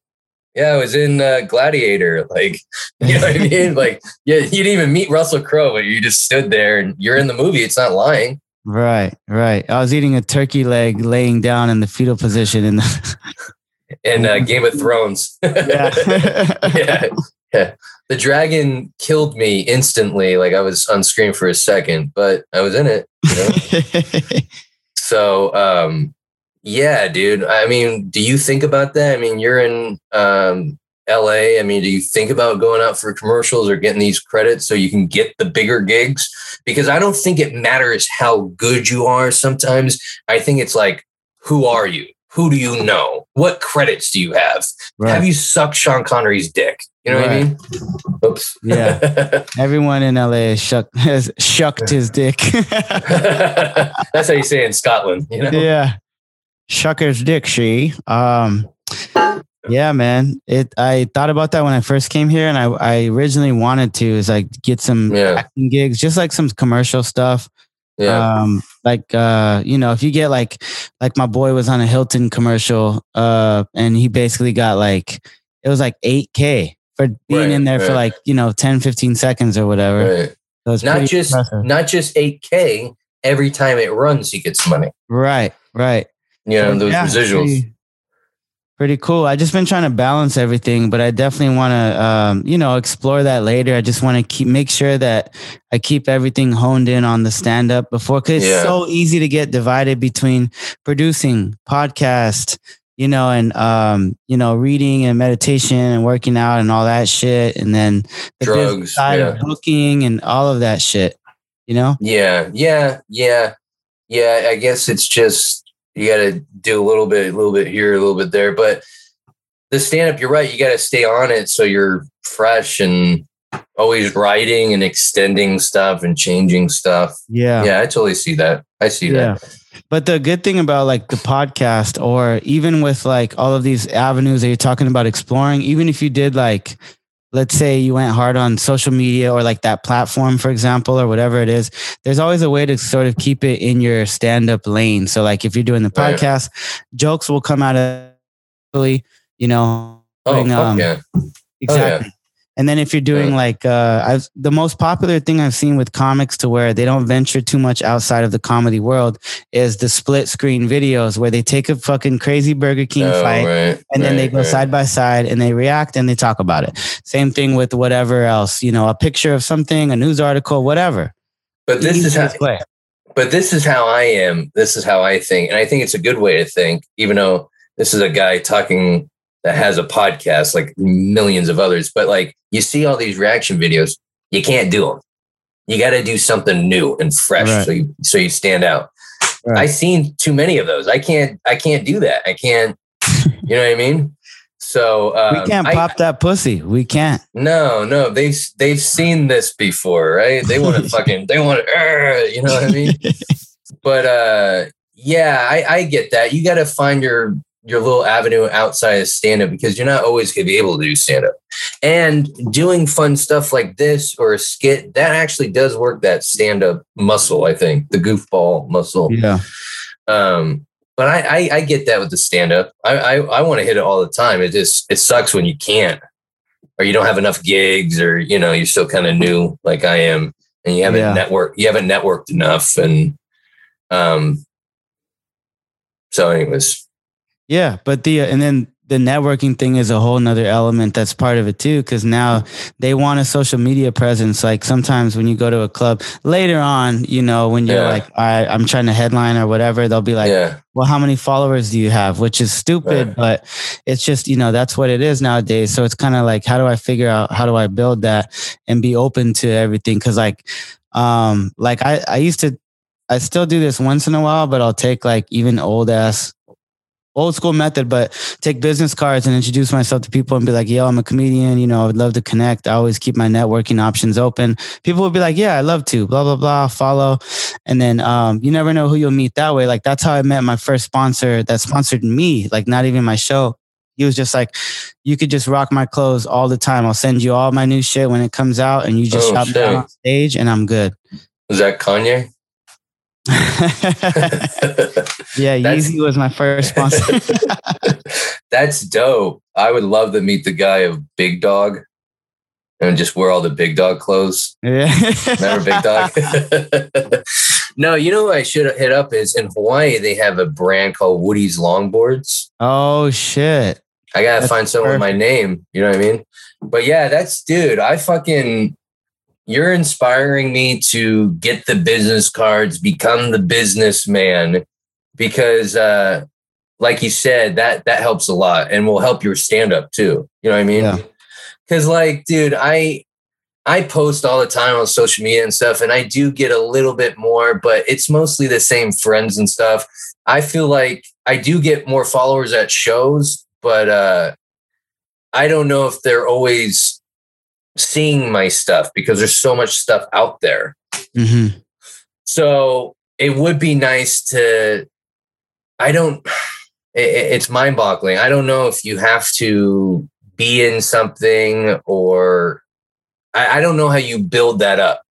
yeah, I was in uh, Gladiator. Like, you know what I mean? Like, yeah, you didn't even meet Russell Crowe, but you just stood there and you're in the movie. It's not lying. Right. Right. I was eating a turkey leg laying down in the fetal position in the And uh, Game of Thrones. Yeah. yeah. Yeah. The dragon killed me instantly. Like I was on screen for a second, but I was in it. You know? So, um, yeah, dude. I mean, do you think about that? I mean, you're in um, LA. I mean, do you think about going out for commercials or getting these credits so you can get the bigger gigs? Because I don't think it matters how good you are sometimes. I think it's like, who are you? Who do you know? What credits do you have? right. Have you sucked Sean Connery's dick? You know what I mean? Oops. Yeah. Everyone in LA has, shuck, has shucked his dick. That's how you say it in Scotland, you know? yeah. Shucker's dick, she. Um, yeah, man. It. I thought about that when I first came here, and I, I originally wanted to is like get some Yeah. acting gigs, just like some commercial stuff. Yeah. Um, like uh, you know, if you get like like my boy was on a Hilton commercial, uh, and he basically got like it was like eight K for being Right, in there for like, you know, 10, 15 seconds or whatever. right. So not just impressive. not just 8k every time it runs he gets money right, right. You know So, those yeah, residuals Pretty, pretty cool. I just been trying to balance everything, but I definitely want to, um, you know, explore that later. I just want to keep make sure that I keep everything honed in on the stand up before, because Yeah. it's so easy to get divided between producing, podcast, you know, and um, you know, reading and meditation and working out and all that shit, and then the drugs side yeah. of booking and all of that shit. You know, yeah yeah yeah yeah i guess it's just you got to do a little bit a little bit here a little bit there but the stand up you're right you got to stay on it so you're fresh and always writing and extending stuff and changing stuff. Yeah. yeah i totally see that. I see that. But the good thing about like the podcast or even with like all of these avenues that you're talking about exploring, even if you did like, let's say you went hard on social media or like that platform, for example, or whatever it is, there's always a way to sort of keep it in your stand up lane. So like if you're doing the Right. podcast, jokes will come out of, you know, oh putting, um, yeah Exactly. And then if you're doing like uh I've the most popular thing I've seen with comics to where they don't venture too much outside of the comedy world is the split screen videos where they take a fucking crazy Burger King Oh, fight right, and then they go right. side by side and they react and they talk about it. Same thing with whatever else, you know, a picture of something, a news article, whatever. but this is how way. but this is how I am. This is how I think. And I think it's a good way to think, even though this is a guy talking that has a podcast like millions of others. But like you see all these reaction videos, you can't do them. You got to do something new and fresh Right. so you so you stand out. Right. I've seen too many of those. I can't I can't do that. I can't you know what I mean? So um, we can't I- pop that pussy. We can't. no, no, they've they've seen this before, right? They want to fucking they want to, you know what I mean? but uh, yeah, I, I get that. You got to find your your little avenue outside of stand up because you're not always going to be able to do stand up. And doing fun stuff like this or a skit, that actually does work that stand up muscle, I think, the goofball muscle. Yeah. Um, but I, I, I get that with the stand up. I, I, I want to hit it all the time. It just, it sucks when you can't or you don't have enough gigs or, you know, you're still kind of new like I am and you haven't Yeah. networked, you haven't networked enough. And, um, so anyways, Yeah, but the and then the networking thing is a whole nother element that's part of it too. Because now they want a social media presence. Like sometimes when you go to a club later on, you know, when you're Yeah. like, I, I'm trying to headline or whatever, they'll be like, yeah, well, how many followers do you have? Which is stupid, Right. but it's just, you know, that's what it is nowadays. So it's kind of like, how do I figure out how do I build that and be open to everything? Cause like, um, like I, I used to, I still do this once in a while, but I'll take like even old ass, old school method, but take business cards and introduce myself to people and be like, yo, I'm a comedian. You know, I would love to connect. I always keep my networking options open. People would be like, yeah, I love to, blah, blah, blah, follow. And then um, you never know who you'll meet that way. Like that's how I met my first sponsor that sponsored me, like not even my show. He was just like, you could just rock my clothes all the time. I'll send you all my new shit when it comes out and you just Oh, shit. down on stage and I'm good. Is that Kanye? yeah, Yeezy was my first sponsor. That's dope. I would love to meet the guy of Big Dog and just wear all the Big Dog clothes. yeah. Remember Big Dog? no, you know what I should hit up is in Hawaii, they have a brand called Woody's Longboards. oh shit. I gotta That's find someone with my name. You know what I mean? But yeah, that's dude. I fucking you're inspiring me to get the business cards, become the businessman, because uh like you said, that that helps a lot and will help your stand up too. You know what I mean? Yeah. Cause like, dude, I I post all the time on social media and stuff, and I do get a little bit more, but it's mostly the same friends and stuff. I feel like I do get more followers at shows, but uh I don't know if they're always seeing my stuff because there's so much stuff out there. hmm So it would be nice to. I don't. It, it's mind boggling. I don't know if you have to be in something or I, I don't know how you build that up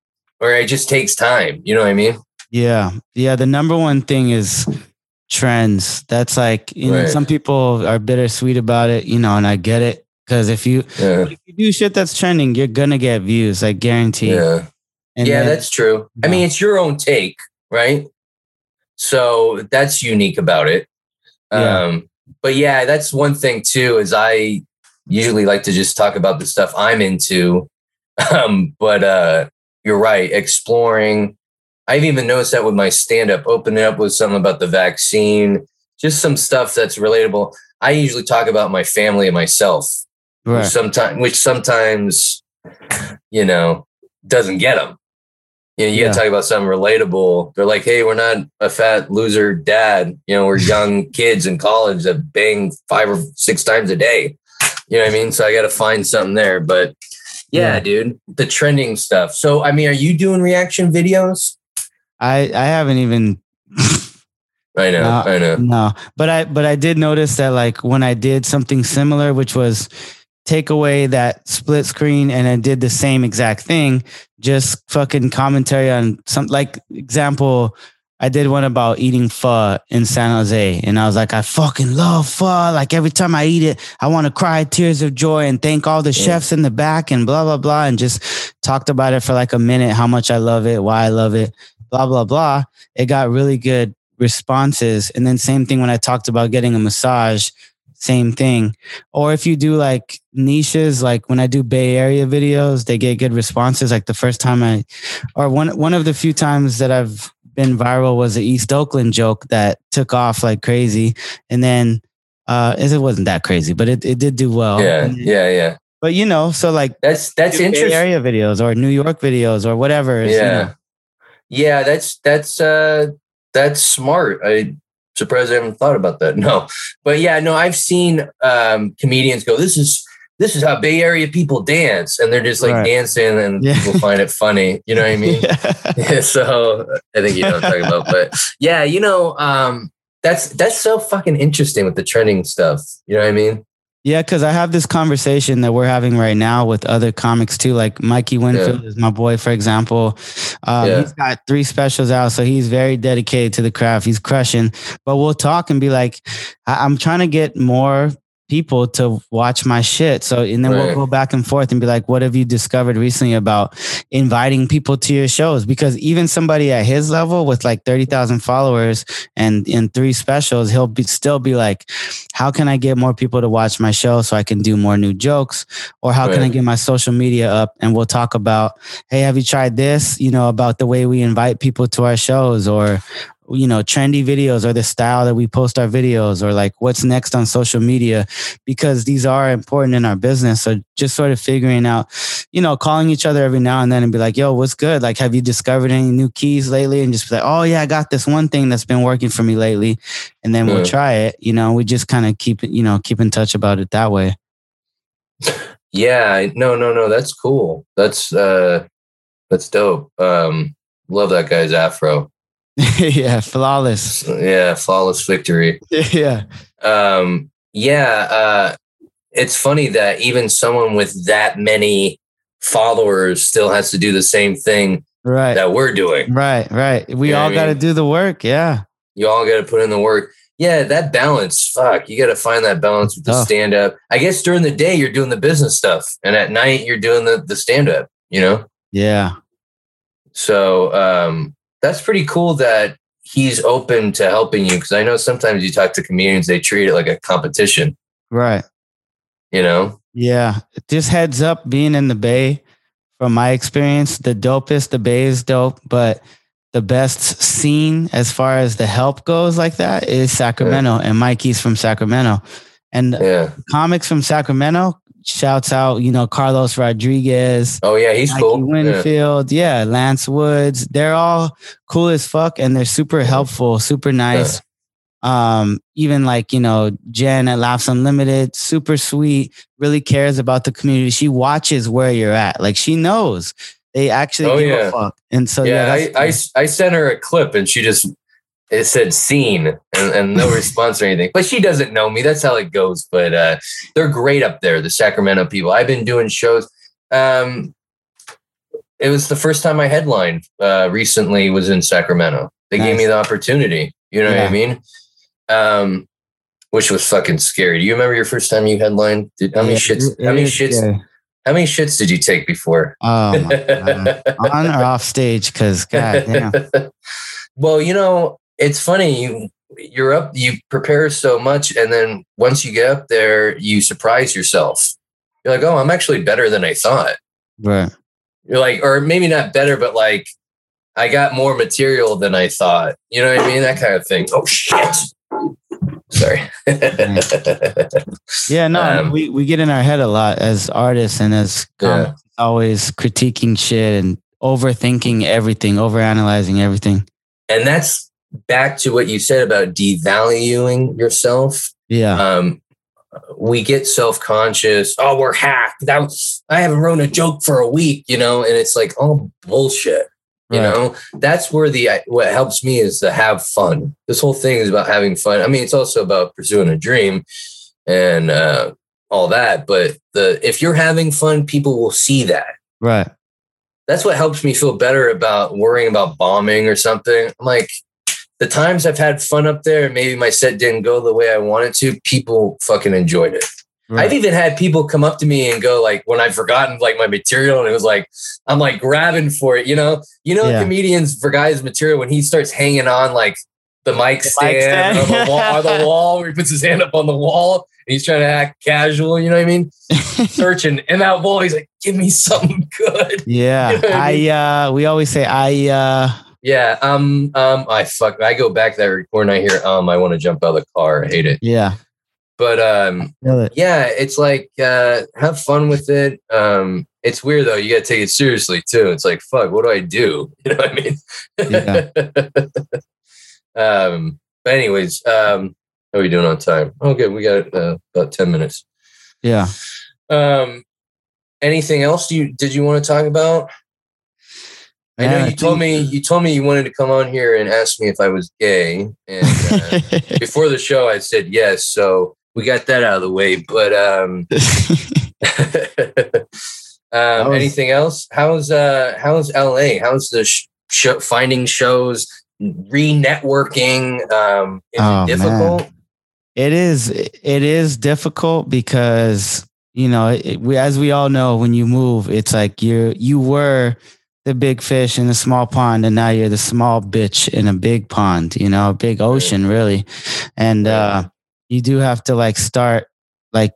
or it just takes time. You know what I mean? Yeah. Yeah. The number one thing is trends. That's like, you know, some people are bittersweet about it, you know, and I get it. Cause if you, Yeah. if you do shit that's trending, you're to get views, I guarantee. Yeah. And yeah, then- that's true. I mean, it's your own take, right? So that's unique about it. Yeah. Um, but yeah, that's one thing too, is I usually like to just talk about the stuff I'm into. Um, but uh you're right, exploring. I've even noticed that with my stand-up, opening up with something about the vaccine, just some stuff that's relatable. I usually talk about my family and myself right. which sometimes which sometimes you know doesn't get them you know you Yeah. gotta talk about something relatable. They're like hey we're not a fat loser dad. You know we're young kids in college that bang five or six times a day. You know what i mean? So i gotta find something there. But yeah, Yeah. dude the trending stuff. So i mean are you doing reaction videos? I, I haven't even, i know No. i know. no, but I, but I did notice that like when I did something similar, which was take away that split screen and I did the same exact thing, just fucking commentary on some like example. I did one about eating pho in San Jose, and I was like, I fucking love pho. Like every time I eat it, I want to cry tears of joy and thank all the Yeah. chefs in the back and blah blah blah, and just talked about it for like a minute, how much I love it, why I love it, blah blah blah. It got really good responses, and then same thing when I talked about getting a massage, same thing. Or if you do like niches, like when I do Bay Area videos, they get good responses. Like the first time I, or one one of the few times that I've been viral was the East Oakland joke that took off like crazy, and then uh, it wasn't that crazy, but it, it did do well. yeah then- yeah yeah But you know, so like that's that's do Bay interesting Area videos or New York videos or whatever. is, you yeah know. yeah that's that's uh that's smart i surprised i haven't thought about that no but yeah no i've seen um comedians go this is this is how bay area people dance and they're just like Right. dancing and Yeah. people find it funny you know what i mean Yeah. so I think you know what I'm talking about. But yeah, you know, um, that's that's so fucking interesting with the trending stuff. You know what I mean? Yeah, because I have this conversation that we're having right now with other comics too. Like Mikey Winfield yeah. is my boy, for example. Um, yeah. He's got three specials out, so he's very dedicated to the craft. He's crushing. But we'll talk and be like, I- I'm trying to get more people to watch my shit. So, and then right. we'll go back and forth and be like, what have you discovered recently about inviting people to your shows? Because even somebody at his level with like 30,000 followers and in three specials, he'll be, still be like, how can I get more people to watch my show so I can do more new jokes? Or how right. can I get my social media up? And we'll talk about, hey, have you tried this? You know, about the way we invite people to our shows or, you know trendy videos or the style that we post our videos or like what's next on social media because these are important in our business. So just sort of figuring out you know calling each other every now and then and be like yo what's good? Like have you discovered any new keys lately? And just be like oh yeah i got this one thing that's been working for me lately. And then we'll try it you know? We just kind of keep it you know keep in touch about it that way. Yeah no no no that's cool. That's uh that's dope. Um love that guy's afro yeah, flawless. Yeah, flawless victory. yeah. Um, yeah, uh, it's funny that even someone with that many followers still has to do the same thing right. that we're doing. Right, right. We you all got to do the work. Yeah. You all got to put in the work. Yeah, that balance. Fuck, you got to find that balance with the oh. stand up. I guess during the day you're doing the business stuff, and at night you're doing the the stand up. You know. Yeah. So, um, that's pretty cool that he's open to helping you because I know sometimes you talk to comedians, they treat it like a competition. Right. You know? Yeah. Just heads up being in the Bay, from my experience, the dopest, the Bay is dope, but the best scene as far as the help goes like that is Sacramento. Yeah. And Mikey's from Sacramento. And yeah. comics from Sacramento shouts out, you know, Carlos Rodriguez. Oh yeah, he's Mikey cool. Winfield, yeah. yeah. Lance Woods. They're all cool as fuck and they're super helpful, super nice. Yeah. Um, even like, you know, Jen at Laughs Unlimited, super sweet, really cares about the community. She watches where you're at. Like she knows. They actually oh, give yeah. a fuck. And so yeah, yeah I, I I sent her a clip and she just it said seen and, and no response or anything. But she doesn't know me. That's how it goes. But uh, they're great up there, the Sacramento people. I've been doing shows. Um, it was the first time I headlined uh, recently was in Sacramento. They nice. gave me the opportunity. You know yeah. what I mean? Um, which was fucking scary. Do you remember your first time you headlined? Did, how many yeah, shits? How many shits? Scary. How many shits did you take before? Oh, on or off stage? Because God damn. well, you know, it's funny you you're up you prepare so much and then once you get up there you surprise yourself. You're like oh i'm actually better than i thought. Right. You're like or maybe not better but like i got more material than i thought. You know what i mean? That kind of thing. Oh shit! Sorry. Yeah no um, we, we get in our head a lot as artists and as yeah. always critiquing shit and overthinking everything overanalyzing everything. And that's back to what you said about devaluing yourself. Yeah. Um, we get self conscious. Oh, we're hacked. That was, I haven't wrote a joke for a week, you know, and it's like, oh, bullshit. You right. know, that's where the what helps me is to have fun. This whole thing is about having fun. I mean, it's also about pursuing a dream and uh, all that. But the if you're having fun, people will see that. Right. That's what helps me feel better about worrying about bombing or something. I'm like, the times I've had fun up there, and maybe my set didn't go the way I wanted to, people fucking enjoyed it. Right. I've even had people come up to me and go like when I've forgotten like my material and it was like I'm like grabbing for it, you know. You know, yeah. comedians forgot his material when he starts hanging on like the mic the stand, stand. Or, the wall, or the wall where he puts his hand up on the wall and he's trying to act casual, you know what I mean? Searching and that wall, he's like, give me something good. Yeah. You know I, I mean? uh we always say I uh yeah. Um. Um. I fuck. I go back that recording. I hear. Um. I want to jump out of the car. I hate it. Yeah. But um. It. Yeah. It's like uh. Have fun with it. Um. It's weird though. You got to take it seriously too. It's like fuck. What do I do? You know what I mean? Yeah. um. But anyways. Um. How are we doing on time? Okay, we got uh, about ten minutes. Yeah. Um. Anything else? You did you want to talk about? I know Yeah, you told me you told me you wanted to come on here and ask me if I was gay, and uh, before the show I said yes. So we got that out of the way. But um, um, was- anything else? How's uh how's LA? How's the sh- show, finding shows, re-networking? Um, is Oh, it difficult? It is. It is difficult because you know, it, we, as we all know, when you move, it's like you're you were the big fish in a small pond, and now you're the small bitch in a big pond. You know, a big ocean, really. And uh, you do have to like start, like,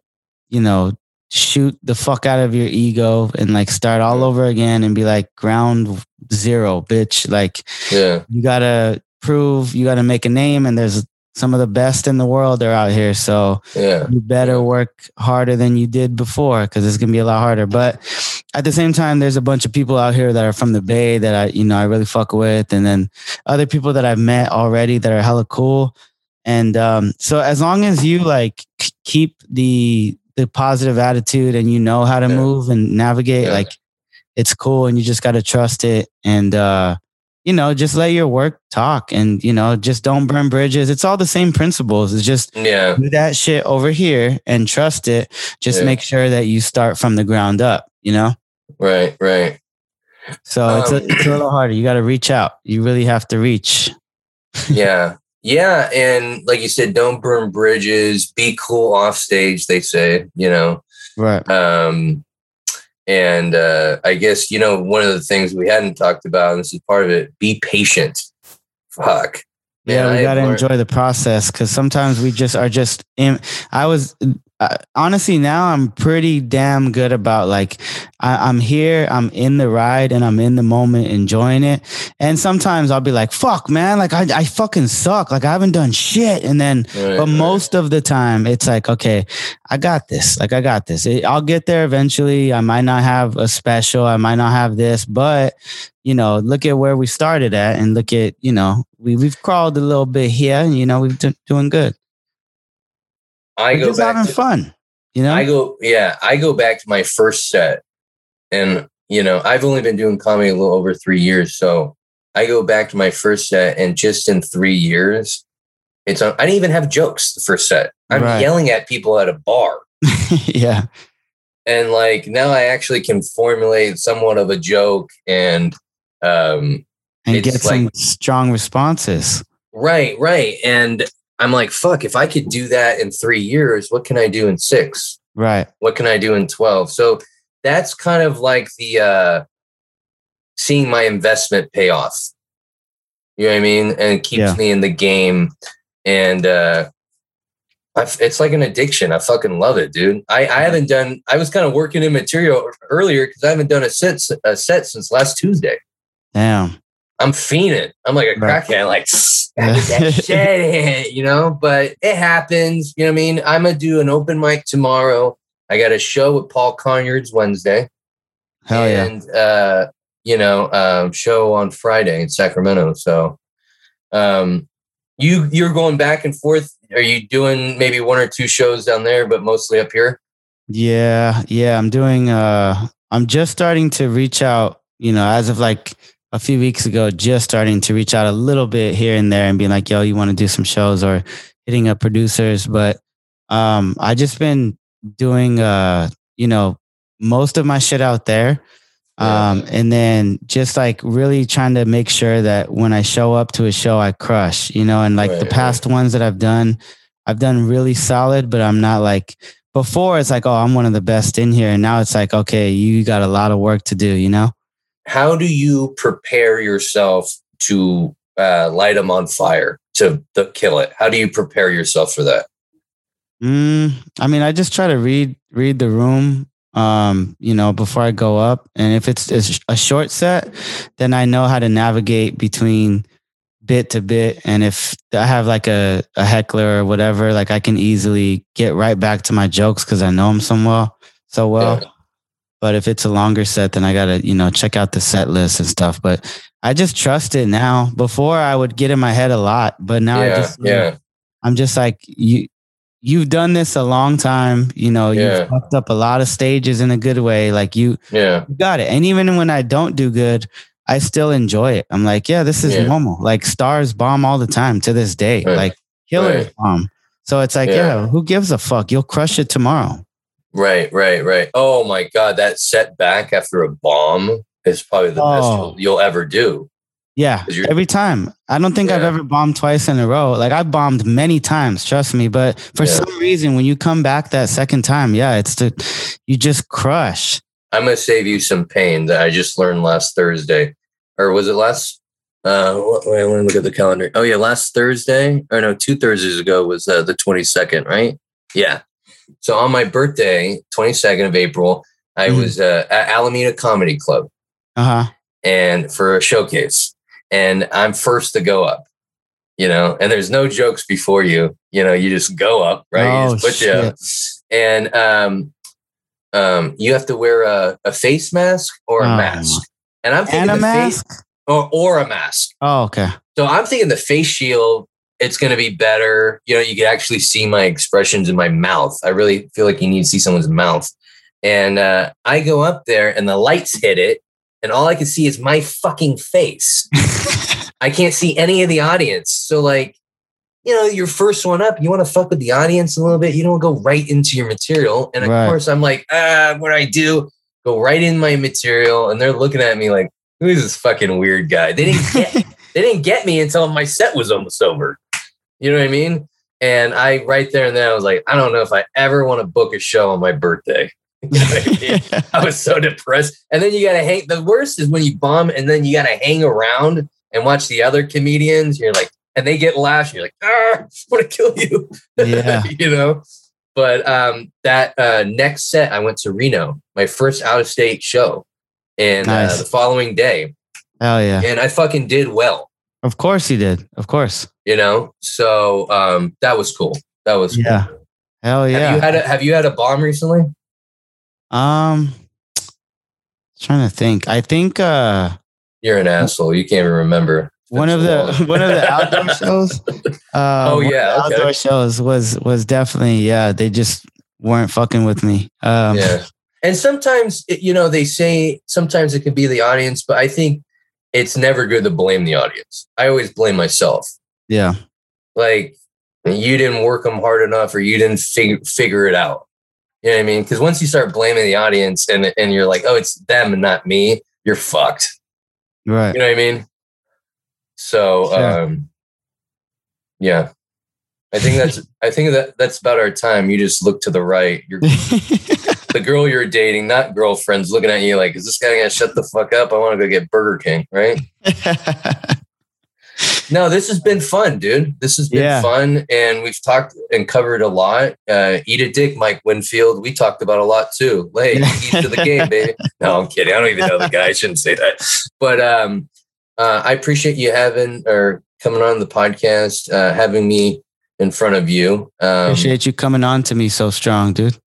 you know, shoot the fuck out of your ego and like start all over again and be like ground zero, bitch. Like Yeah, you gotta prove, you gotta make a name, and there's some of the best in the world are out here. So yeah, you better work harder than you did before because it's gonna be a lot harder. But at the same time, there's a bunch of people out here that are from the Bay that I, you know, I really fuck with, and then other people that I've met already that are hella cool. And um, so as long as you like keep the the positive attitude and you know how to Yeah. move and navigate, Yeah. like it's cool, and you just got to trust it and. uh you know, just let your work talk and, you know, just don't burn bridges. It's all the same principles. It's just yeah, do that shit over here and trust it. Just Yeah. make sure that you start from the ground up, you know? right, right. So it's, a, Um, it's a little harder. You got to reach out. You really have to reach. yeah yeah and like you said don't burn bridges be cool off stage they say you know Right. um and uh i guess you know one of the things we hadn't talked about and this is part of it be patient fuck Yeah, Man, we I got to enjoy the process because sometimes we just are just in. I was uh, honestly now I'm pretty damn good about like I, I'm here, I'm in the ride, and I'm in the moment enjoying it. And sometimes I'll be like, "Fuck, man! Like I, I fucking suck. Like I haven't done shit." And then Right, but right. most of the time it's like okay i got this like i got this It- i'll get there eventually i might not have a special i might not have this but you know look at where we started at and look at you know we, we've crawled a little bit here and you know we've been doing good i we're go just back having to, fun you know? I go yeah i go back to my first set. And you know i've only been doing comedy a little over three years so i go back to my first set and just in three years it's i didn't even have jokes the first set. I'm Right. yelling at people at a bar. Yeah. And like now i actually can formulate somewhat of a joke and um and get some strong responses. Right right. And i'm like fuck if i could do that in three years what can i do in six right what can i do in 12 so that's kind of like the uh seeing my investment pay off you know what i mean and it keeps Yeah. me in the game and uh it's like an addiction. I fucking love it, dude. I, I haven't done. I was kind of working in material earlier because I haven't done a set a set since last Tuesday. damn I'm fiending. I'm like a Right. crackhead, like that shit, you know. But it happens. You know what I mean? I'm gonna do an open mic tomorrow. I got a show with Paul Conyards Wednesday, hell yeah and uh, you know, um, show on Friday in Sacramento. So, um, you you're going back and forth. Are you doing maybe one or two shows down there, but mostly up here? Yeah, yeah. I'm doing uh I'm just starting to reach out, you know, as of like a few weeks ago, just starting to reach out a little bit here and there and being like, yo, you want to do some shows or hitting up producers. But um I just been doing uh, you know, most of my shit out there. Um, and then just like really trying to make sure that when I show up to a show, I crush, you know, and like Right, the right. past ones that I've done, I've done really solid, but I'm not like before it's like, oh, I'm one of the best in here. And now it's like, okay, you got a lot of work to do, you know? How do you prepare yourself to uh, light them on fire to, to kill it? How do you prepare yourself for that? Mm, I mean, I just try to read read the room, um, you know, before I go up. And if it's, it's a short set, then I know how to navigate between bit to bit. And if I have like a, a heckler or whatever, like I can easily get right back to my jokes because I know them so well, so well. Yeah. But if it's a longer set, then I gotta, you know, check out the set list and stuff. But I just trust it now. Before I would get in my head a lot, but now I just yeah. I'm just like you. You've done this a long time. You know, Yeah. you've fucked up a lot of stages in a good way. Like you, yeah, you got it. And even when I don't do good, I still enjoy it. I'm like, yeah, this is Yeah. normal. Like stars bomb all the time to this day. Right. Like killers Right. bomb. So it's like, Yeah. yeah. who gives a fuck? You'll crush it tomorrow. Right, right, right. Oh my god, that setback after a bomb is probably the best Oh. you'll, you'll ever do. Yeah, every time. I don't think I've ever bombed twice in a row. Like I've bombed many times, trust me. But for Yeah. some reason, when you come back that second time, yeah, it's the you just crush. I'm gonna save you some pain that I just learned last Thursday, or was it last? Uh, wait, let me look at the calendar. Oh yeah, last Thursday, or no, two Thursdays ago was uh, the 22nd, right? Yeah. So on my birthday, 22nd of April, I Mhm. was uh, at Alameda Comedy Club Uh huh. and for a showcase, and I'm first to go up. You know, and there's no jokes before you. You know, you just go up, right? Oh, you put you up. and um, um, you have to wear a, a face mask or a Oh. mask. And I'm thinking And a mask. face or, or a mask. Oh, okay. So I'm thinking the face shield, it's going to be better. You know, you can actually see my expressions in my mouth. I really feel like you need to see someone's mouth. And uh, I go up there and the lights hit it. And all I can see is my fucking face. I can't see any of the audience. So, like, you know, your first one up, you want to fuck with the audience a little bit. You don't go right into your material. And of Right. course, I'm like, ah, what do I do? Go right in my material. And they're looking at me like, who is this fucking weird guy? They didn't get they didn't get me until my set was almost over. You know what I mean? And I right there and then I was like, I don't know if I ever want to book a show on my birthday. You know I mean? I was so depressed. And then you gotta hang the worst is when you bomb and then you gotta hang around and watch the other comedians. You're like, and they get laughs, you're like, ah, I want to kill you. Yeah. you know. But um that uh next set I went to Reno, my first out of state show. And uh, the following day, Hell yeah. and I fucking did well, Of course he did. Of course. You know. So um, that was cool. That was cool. Yeah. Hell Have you had a Have you had a bomb recently? um, trying to think. I think uh You're an asshole. You can't even remember. one of the long. one of the outdoor shows. Uh, Oh, yeah, okay. outdoor shows was was definitely yeah. They just weren't fucking with me. Um, yeah. And sometimes, it- you know, they say sometimes it can be the audience, but I think it's never good to blame the audience. I always blame myself. Yeah, Like you didn't work them hard enough, or you didn't fig- figure it out. You know what I mean? Because once you start blaming the audience and and you're like, oh, it's them and not me, you're fucked. right. You know what I mean? So, Sure. um, yeah, I think that's I think that that's about our time. You just look to the right. You're the girl you're dating, not girlfriends, looking at you like, is this guy gonna shut the fuck up? I want to go get Burger King, right? No, this has been fun, dude. This has been Yeah. fun, and we've talked and covered a lot. Uh, eat a dick, Mike Winfield. We talked about a lot too. Hey, eat to the game, baby. No, I'm kidding. I don't even know the guy. I shouldn't say that. But um, uh, I appreciate you having or coming on the podcast, uh, having me in front of you. Um, Appreciate you coming on to me so strong, dude.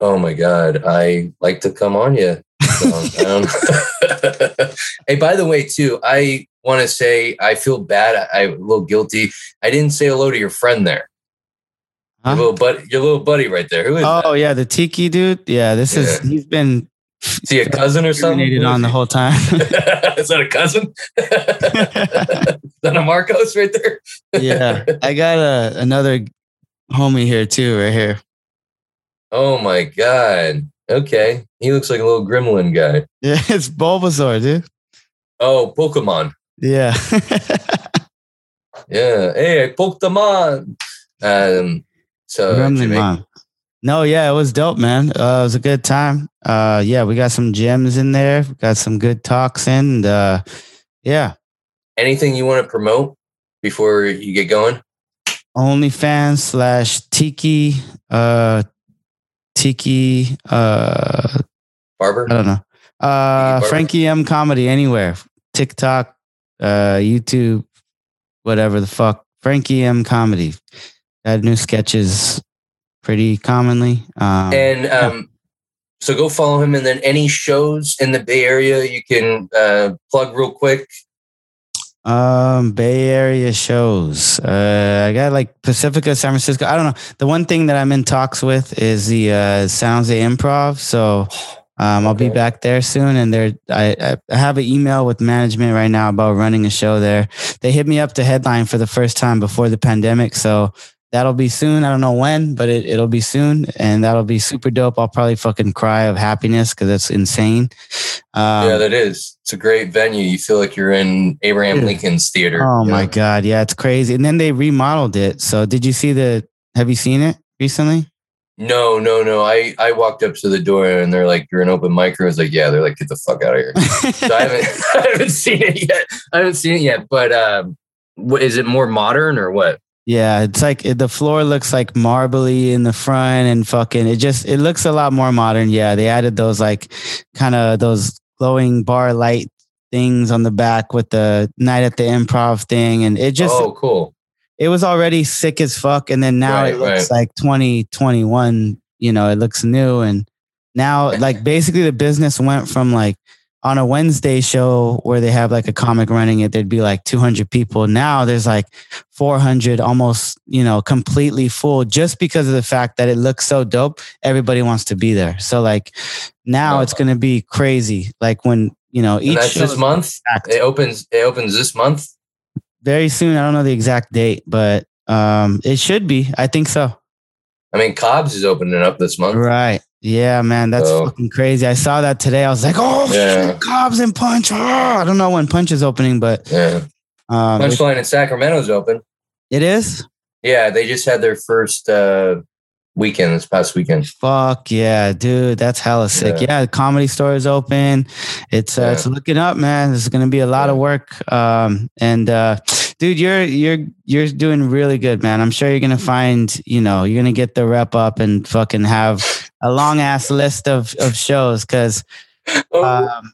Oh my God. I like to come on you. So, um, hey, by the way, too, I want to say I feel bad. I, I'm a little guilty. I didn't say hello to your friend there. Huh? Your little buddy, your little buddy right there. Who is Oh yeah, the tiki dude. Yeah, this is he's been that? Is he a cousin or something? on the whole time. is that a cousin? is that a Marcos right there? yeah, I got a another homie here too, right here. Oh my God. Okay. He looks like a little gremlin guy. Yeah, it's Bulbasaur, dude. Oh, Pokemon. Yeah. Yeah. Hey, Pokemon. Um, so Gremlin. No, yeah, it was dope, man. Uh, it was a good time. Uh, yeah, we got some gems in there. We got some good talks in. And, uh, yeah, anything you want to promote before you get going? OnlyFans slash Tiki, uh, Tiki, uh, Barber? I don't know. Uh, Frankie M comedy anywhere, TikTok, uh, YouTube, whatever the fuck. Frankie M comedy. Got new sketches pretty commonly. Um, And um, so go follow him. And then any shows in the Bay Area you can uh, plug real quick. Um, Bay Area shows. Uh, I got like Pacifica, San Francisco. I don't know. The one thing that I'm in talks with is the uh, San Jose Improv. So Um, I'll be back there soon, and there I, I have an email with management right now about running a show there. They hit me up to headline for the first time before the pandemic, so that'll be soon. I don't know when, but it, it'll be soon, and that'll be super dope. I'll probably fucking cry of happiness because it's insane. Um, yeah, that is. It's a great venue. You feel like you're in Abraham Lincoln's theater. oh you my god, yeah, it's crazy. And then they remodeled it. So did you see the? Have you seen it recently? No, no, no. I I walked up to the door and they're like, "You're an open mic." I was like, "Yeah." They're like, "Get the fuck out of here." So I haven't I haven't seen it yet. I haven't seen it yet. But um, what, is it more modern or what? Yeah, it's like the floor looks like marbly in the front and fucking it just it looks a lot more modern. Yeah, they added those like kind of those glowing bar light things on the back with the night at the improv thing and it just oh, cool. It was already sick as fuck and then now Right, it looks right. like 2021, you know, it looks new and now like basically the business went from like on a Wednesday show where they have like a comic running it, there'd be like 200 people. Now there's like 400, almost, you know, completely full just because of the fact that it looks so dope. Everybody wants to be there. So like now it's Uh-huh. going to be crazy. Like when, you know, each this month. packed. It opens. It opens this month. Very soon. I don't know the exact date, but um, it should be. I think so. I mean, Cobb's is opening up this month. Right. Yeah, man, that's So- fucking crazy. I saw that today. I was like, oh, Yeah. shit, Cobbs and Punch. Ah, I don't know when Punch is opening, but Yeah. um, Punchline in Sacramento's open. it is. Yeah, they just had their first uh, weekend this past weekend. Fuck yeah, dude, that's hella sick. Yeah. Yeah, the comedy store is open. It's uh, Yeah. it's looking up, man. There's gonna be a lot of work. Um, and uh, dude, you're you're you're doing really good, man. I'm sure you're gonna find, you know, you're gonna get the rep up and fucking have a long ass list of of shows because Oh, um,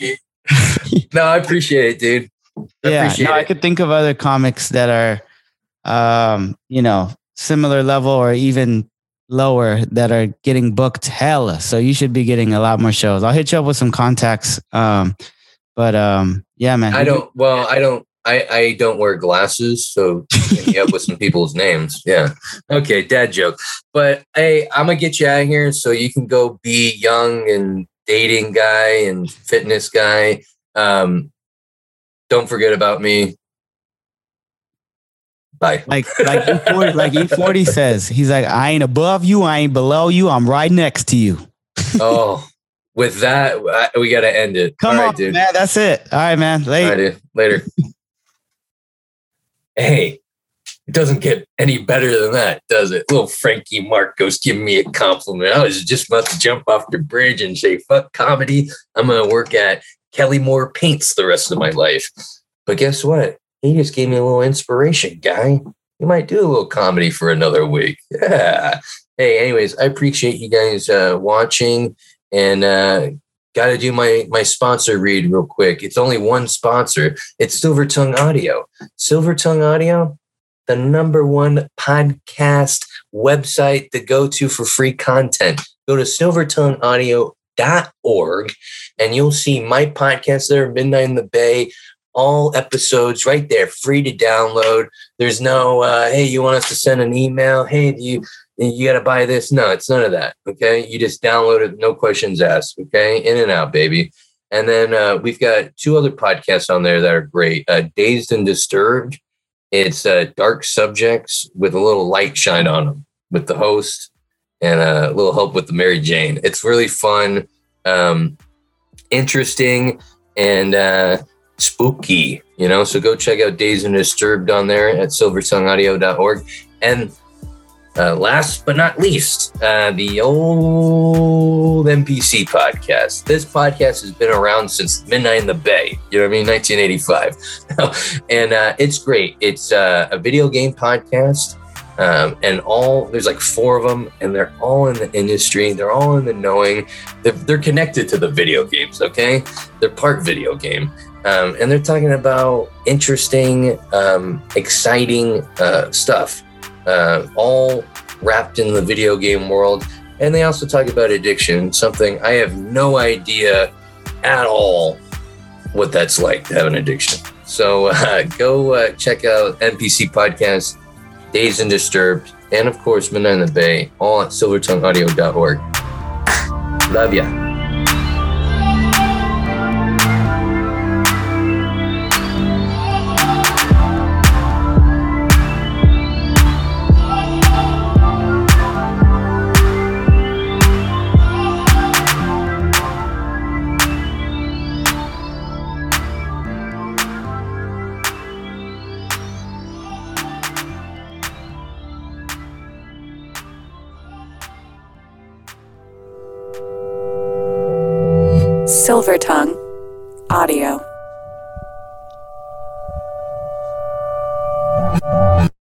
yeah. No, I appreciate it, dude. I yeah, no, I could think of other comics that are, um, you know, similar level or even lower that are getting booked hella. So you should be getting a lot more shows. I'll hit you up with some contacts. Um, but um, yeah, man. I don't. Well, I don't. I, I don't wear glasses, so hit me up with some people's names. Yeah. Okay, dad joke. But hey, I'm gonna get you out of here so you can go be young and dating guy and fitness guy. Um, don't forget about me. Bye. Like like E40, like E40 says, he's like, I ain't above you, I ain't below you, I'm right next to you. oh, with that, I, we got to end it. Come All right, on, dude. man. That's it. All right, man. All Late. right, dude. Later. hey, it doesn't get any better than that, does it? Little Frankie Marcos giving me a compliment. I was just about to jump off the bridge and say, fuck comedy. I'm going to work at Kelly Moore Paints the rest of my life. But guess what? He just gave me a little inspiration, guy. You might do a little comedy for another week. Yeah. Hey, anyways, I appreciate you guys uh, watching and uh, got to do my my sponsor read real quick. It's only one sponsor. It's Silver Tongue Audio. Silver Tongue Audio, the number one podcast website to go to for free content. Go to silvertongueaudio.org and you'll see my podcast there, Midnight in the Bay. All episodes right there, free to download. There's no, uh, hey, you want us to send an email? Hey, you you got to buy this? No, it's none of that. Okay, you just download it, no questions asked. Okay, in and out, baby. And then uh, we've got two other podcasts on there that are great. Uh, Dazed and Disturbed. It's uh, dark subjects with a little light shine on them with the host and a little help with the Mary Jane. It's really fun, um, interesting, and uh, spooky. You know, so go check out Dazed and Disturbed on there at silvertongueaudio.org. And uh, last but not least, uh, the old NPC podcast. This podcast has been around since Midnight in the Bay. You know what I mean? 1985. and uh, it's great. It's uh, a video game podcast. Um, and all there's like four of them, and they're all in the industry. They're all in the knowing. They're, they're connected to the video games. Okay, they're part video game, um, and they're talking about interesting, um, exciting uh, stuff uh, all wrapped in the video game world. And they also talk about addiction, something I have no idea at all what that's like to have an addiction. So uh, go uh, check out NPC Podcast, Dazed and Disturbed, and of course, Midnight in the Bay, all at silvertongueaudio.org. Love ya. Silver Tongue Audio.